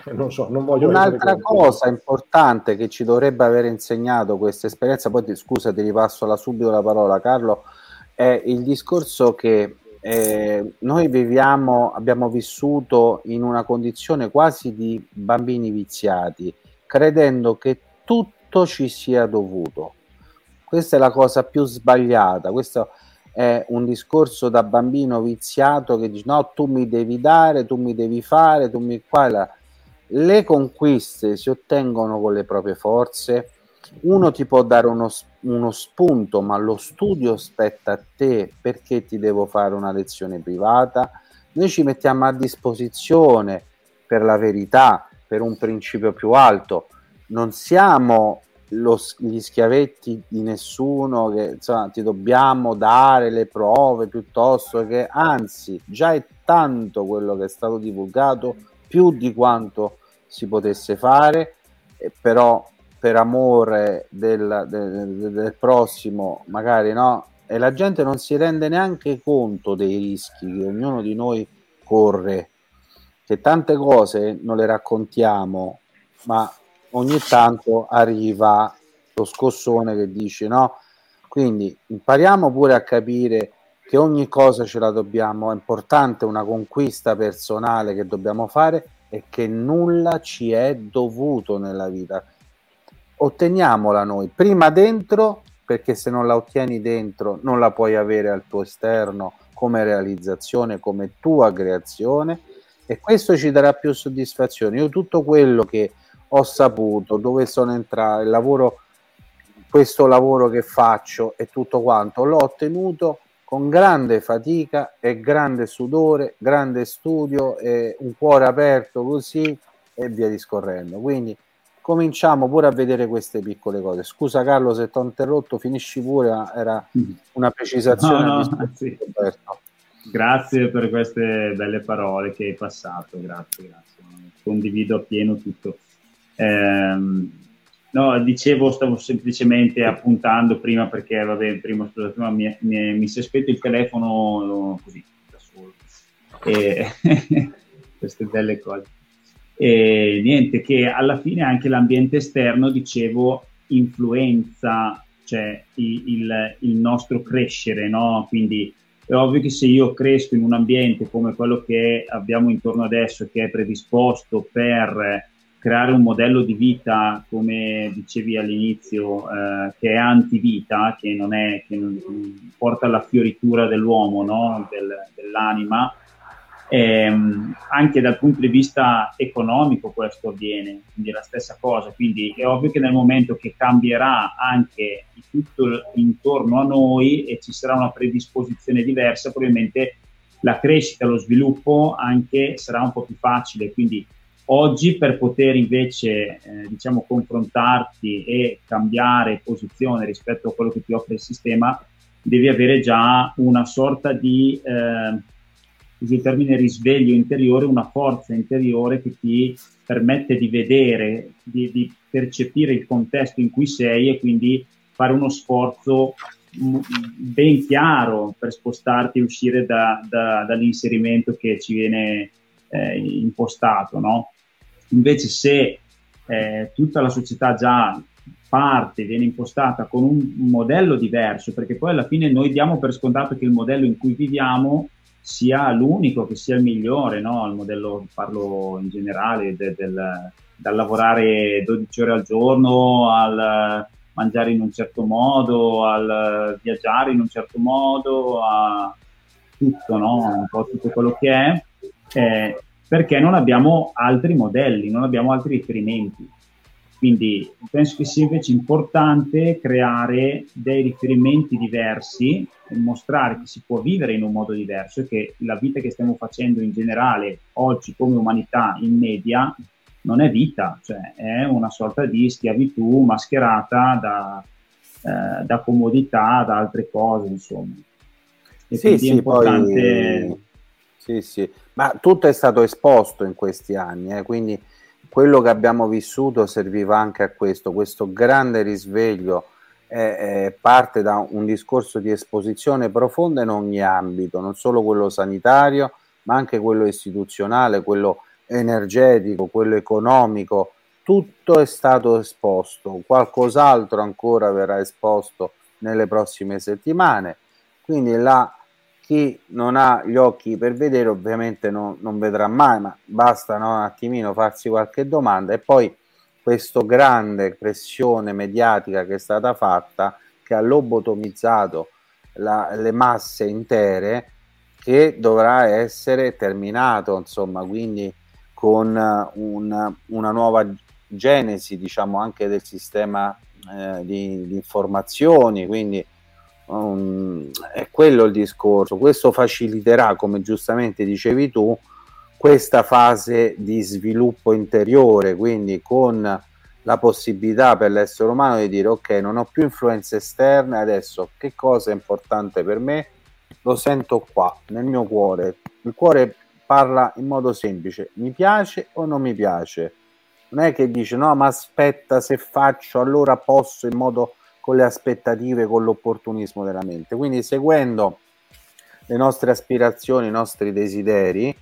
Non so, non voglio Un'altra cosa importante che ci dovrebbe aver insegnato questa esperienza, poi ti, scusa, ti ripasso la, subito la parola Carlo, è il discorso che eh, noi viviamo, abbiamo vissuto in una condizione quasi di bambini viziati, credendo che tutto ci sia dovuto. Questa è la cosa più sbagliata. Questo è un discorso da bambino viziato che dice no, tu mi devi dare, tu mi devi fare, tu mi qua. Le conquiste si ottengono con le proprie forze. Uno ti può dare uno uno spunto, ma lo studio spetta a te perché ti devo fare una lezione privata. Noi ci mettiamo a disposizione per la verità, per un principio più alto. Non siamo lo, gli schiavetti di nessuno che insomma, ti dobbiamo dare le prove piuttosto che anzi già è tanto quello che è stato divulgato più di quanto si potesse fare eh, però per amore del, del, del, prossimo, magari no, e la gente non si rende neanche conto dei rischi che ognuno di noi corre, che tante cose non le raccontiamo, ma ogni tanto arriva lo scossone che dice no, quindi impariamo pure a capire che ogni cosa ce la dobbiamo, è importante una conquista personale che dobbiamo fare e che nulla ci è dovuto nella vita otteniamola noi prima dentro perché se non la ottieni dentro non la puoi avere al tuo esterno come realizzazione, come tua creazione e questo ci darà più soddisfazione. Io tutto quello che ho saputo, dove sono entrato, il lavoro, questo lavoro che faccio e tutto quanto, l'ho ottenuto con grande fatica e grande sudore, grande studio e un cuore aperto così e via discorrendo. Quindi cominciamo pure a vedere queste piccole cose. Scusa Carlo se ti ho interrotto, finisci pure, era una precisazione. No, no, sì. Grazie per queste belle parole che hai passato, grazie, grazie. Condivido appieno tutto. Eh, no, dicevo, stavo semplicemente appuntando prima perché, vabbè, prima, scusate, prima mi, mi, mi si è spento il telefono così, da solo. E, queste belle cose. E niente, che alla fine anche l'ambiente esterno, dicevo, influenza cioè, il, il, nostro crescere, no? Quindi è ovvio che se io cresco in un ambiente come quello che abbiamo intorno adesso, che è predisposto per creare un modello di vita, come dicevi all'inizio, eh, che è antivita, che non è, che non, porta alla fioritura dell'uomo, no? Del, dell'anima, ehm, anche dal punto di vista economico questo avviene, quindi è la stessa cosa, quindi è ovvio che nel momento che cambierà anche tutto intorno a noi e ci sarà una predisposizione diversa, probabilmente la crescita, lo sviluppo anche sarà un po' più facile, quindi oggi per poter invece eh, diciamo confrontarti e cambiare posizione rispetto a quello che ti offre il sistema devi avere già una sorta di eh, il termine risveglio interiore, una forza interiore che ti permette di vedere, di, di percepire il contesto in cui sei e quindi fare uno sforzo ben chiaro per spostarti e uscire da, da, dall'inserimento che ci viene eh, impostato. No? Invece se eh, tutta la società già parte, viene impostata con un modello diverso, perché poi alla fine noi diamo per scontato che il modello in cui viviamo sia l'unico, che sia il migliore, no? il modello, parlo in generale, de, del, dal lavorare 12 ore al giorno al mangiare in un certo modo, al viaggiare in un certo modo, a tutto, no? un po' tutto quello che è, eh, perché non abbiamo altri modelli, non abbiamo altri riferimenti. Quindi penso che sia invece importante creare dei riferimenti diversi e mostrare che si può vivere in un modo diverso e che la vita che stiamo facendo in generale oggi come umanità in media non è vita, cioè è una sorta di schiavitù mascherata da, eh, da comodità, da altre cose, insomma. E sì, sì, importante... poi... Sì, sì, ma tutto è stato esposto in questi anni, eh, quindi quello che abbiamo vissuto serviva anche a questo, questo grande risveglio eh, parte da un discorso di esposizione profonda in ogni ambito, non solo quello sanitario, ma anche quello istituzionale, quello energetico, quello economico, tutto è stato esposto, qualcos'altro ancora verrà esposto nelle prossime settimane, quindi là chi non ha gli occhi per vedere ovviamente non, non vedrà mai, ma basta no, un attimino farsi qualche domanda. E poi questa grande pressione mediatica che è stata fatta, che ha lobotomizzato la, le masse intere, che dovrà essere terminato, insomma, quindi con un, una nuova genesi, diciamo, anche del sistema eh, di, di informazioni, quindi Um, è quello il discorso. Questo faciliterà, come giustamente dicevi tu, questa fase di sviluppo interiore, quindi con la possibilità per l'essere umano di dire ok, non ho più influenze esterne, adesso che cosa è importante per me? Lo sento qua, nel mio cuore. Il cuore parla in modo semplice, mi piace o non mi piace? Non è che dice no, ma aspetta, se faccio allora posso in modo con le aspettative, con l'opportunismo della mente. Quindi seguendo le nostre aspirazioni, i nostri desideri,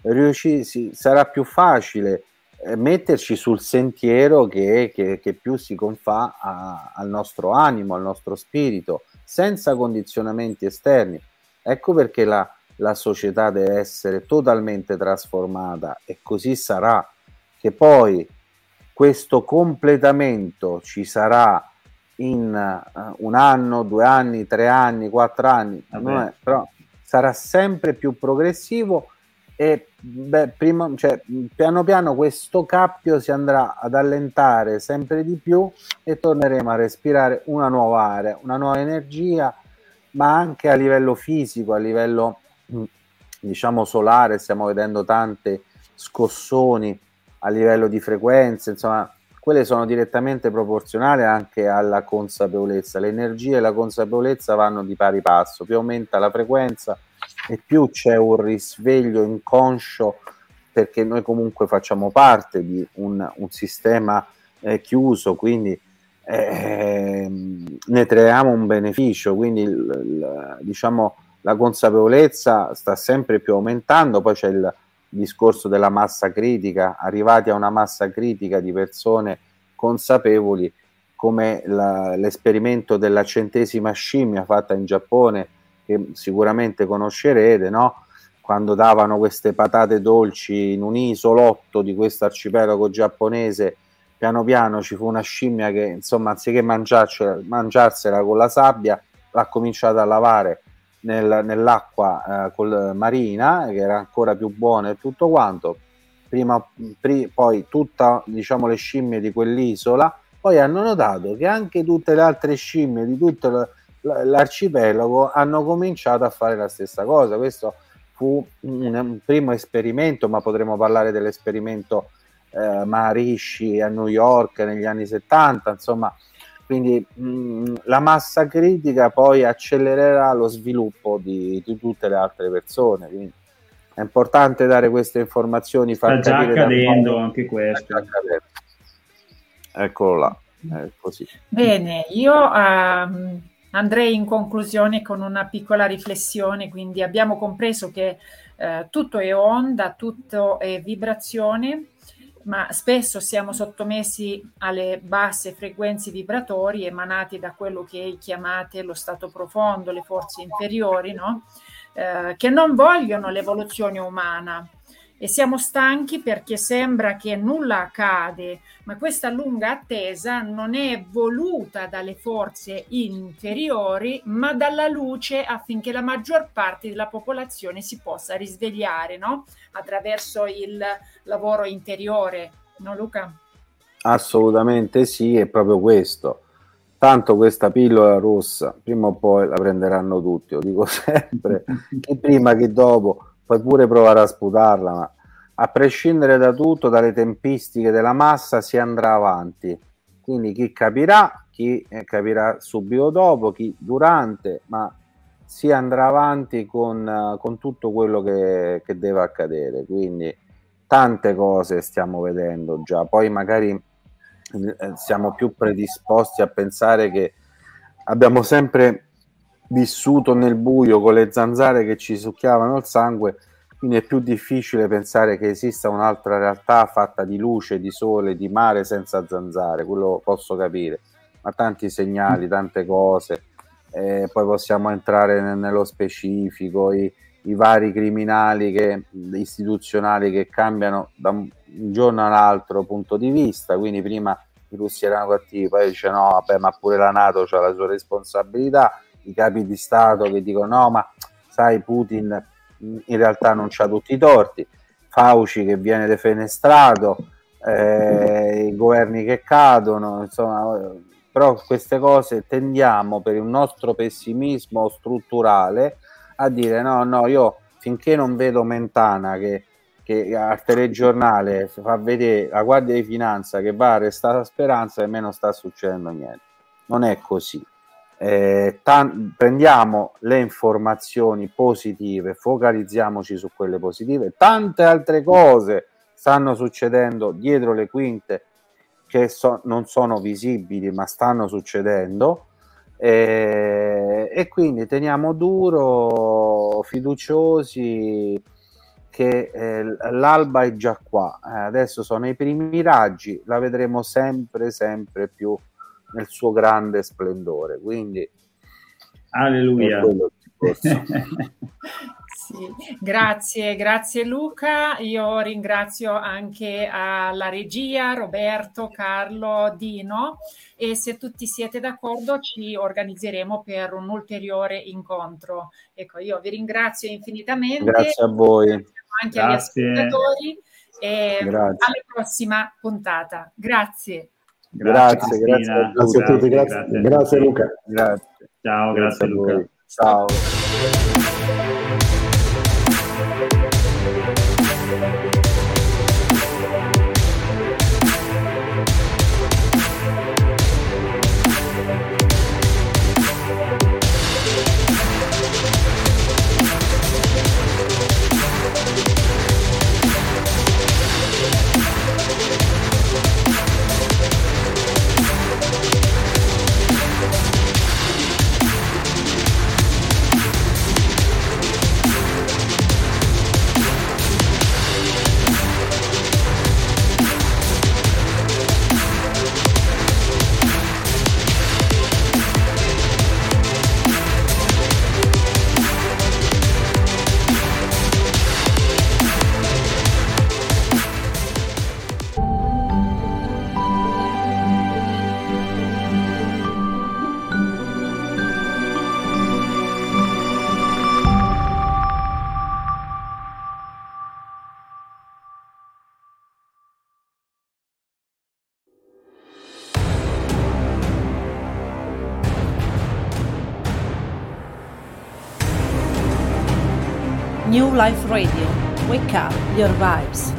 riusci- sarà più facile eh, metterci sul sentiero che, che, che più si confà a, al nostro animo, al nostro spirito, senza condizionamenti esterni. Ecco perché la, la società deve essere totalmente trasformata e così sarà che poi questo completamento ci sarà in uh, un anno, due anni, tre anni, quattro anni, è, però sarà sempre più progressivo e beh, prima, cioè, piano piano questo cappio si andrà ad allentare sempre di più e torneremo a respirare una nuova area, una nuova energia, ma anche a livello fisico, a livello mm, diciamo solare, stiamo vedendo tante scossoni a livello di frequenze, insomma quelle sono direttamente proporzionali anche alla consapevolezza. L'energia e la consapevolezza vanno di pari passo, più aumenta la frequenza e più c'è un risveglio inconscio perché noi comunque facciamo parte di un, un sistema eh, chiuso, quindi eh, ne traiamo un beneficio, quindi l, l, diciamo la consapevolezza sta sempre più aumentando, poi c'è il discorso della massa critica, arrivati a una massa critica di persone consapevoli come la, l'esperimento della centesima scimmia fatta in Giappone, che sicuramente conoscerete, no? quando davano queste patate dolci in un isolotto di questo arcipelago giapponese, piano piano ci fu una scimmia che, insomma, anziché mangiarsela con la sabbia, l'ha cominciato a lavare nel, nell'acqua eh, col, marina, che era ancora più buona e tutto quanto. Prima, pri, poi tutte diciamo, le scimmie di quell'isola, poi hanno notato che anche tutte le altre scimmie di tutto l'arcipelago hanno cominciato a fare la stessa cosa. Questo fu un, un primo esperimento, ma potremmo parlare dell'esperimento eh, Maharishi a New York negli anni 70, insomma, quindi mh, la massa critica poi accelererà lo sviluppo di, di tutte le altre persone. Quindi È importante dare queste informazioni. Far Sta già accadendo anche questo. Eccolo là. È così. Bene, io uh, andrei in conclusione con una piccola riflessione. Quindi abbiamo compreso che uh, tutto è onda, tutto è vibrazione ma spesso siamo sottomessi alle basse frequenze vibratorie emanate da quello che chiamate lo stato profondo, le forze inferiori, no? eh, che non vogliono l'evoluzione umana. E siamo stanchi perché sembra che nulla accade, ma questa lunga attesa non è voluta dalle forze inferiori, ma dalla luce affinché la maggior parte della popolazione si possa risvegliare, no? attraverso il lavoro interiore, no Luca? Assolutamente sì, è proprio questo. Tanto questa pillola rossa, prima o poi la prenderanno tutti, lo dico sempre, chi prima che dopo, puoi pure provare a sputarla, ma a prescindere da tutto, dalle tempistiche della massa, si andrà avanti. Quindi chi capirà, chi eh, capirà subito dopo, chi durante, ma si andrà avanti con, uh, con tutto quello che, che, deve accadere. Quindi tante cose stiamo vedendo già, poi magari eh, siamo più predisposti a pensare che abbiamo sempre vissuto nel buio con le zanzare che ci succhiavano il sangue, quindi è più difficile pensare che esista un'altra realtà fatta di luce, di sole, di mare senza zanzare, quello posso capire, ma tanti segnali, tante cose. Eh, poi possiamo entrare nello specifico, i, i vari criminali che, istituzionali che cambiano da un giorno all'altro punto di vista, quindi prima i russi erano cattivi, poi dice no, vabbè, ma pure la Nato ha la sua responsabilità, i capi di Stato che dicono no, ma sai, Putin in realtà non c'ha tutti i torti, Fauci che viene defenestrato, eh, i governi che cadono, insomma, però queste cose tendiamo per il nostro pessimismo strutturale a dire no, no, io finché non vedo Mentana che, che al telegiornale fa vedere la Guardia di Finanza che va arrestata Speranza e me non sta succedendo niente. Non è così. Eh, tan- prendiamo le informazioni positive, focalizziamoci su quelle positive. Tante altre cose stanno succedendo dietro le quinte che so, non sono visibili ma stanno succedendo e, e quindi teniamo duro, fiduciosi che eh, l'alba è già qua, eh, adesso sono i primi raggi, la vedremo sempre, sempre più nel suo grande splendore. Quindi, alleluia. Sì, grazie, grazie Luca. Io ringrazio anche la regia, Roberto, Carlo, Dino e se tutti siete d'accordo ci organizzeremo per un ulteriore incontro. Ecco, io vi ringrazio infinitamente. Grazie a voi. Anche grazie. agli ascoltatori e grazie. alla prossima puntata. Grazie. Grazie, grazie, grazie, a, tutti, grazie, grazie, grazie Luca. Grazie. Ciao, grazie, grazie Luca. Ciao. New Life Radio. Wake up your vibes.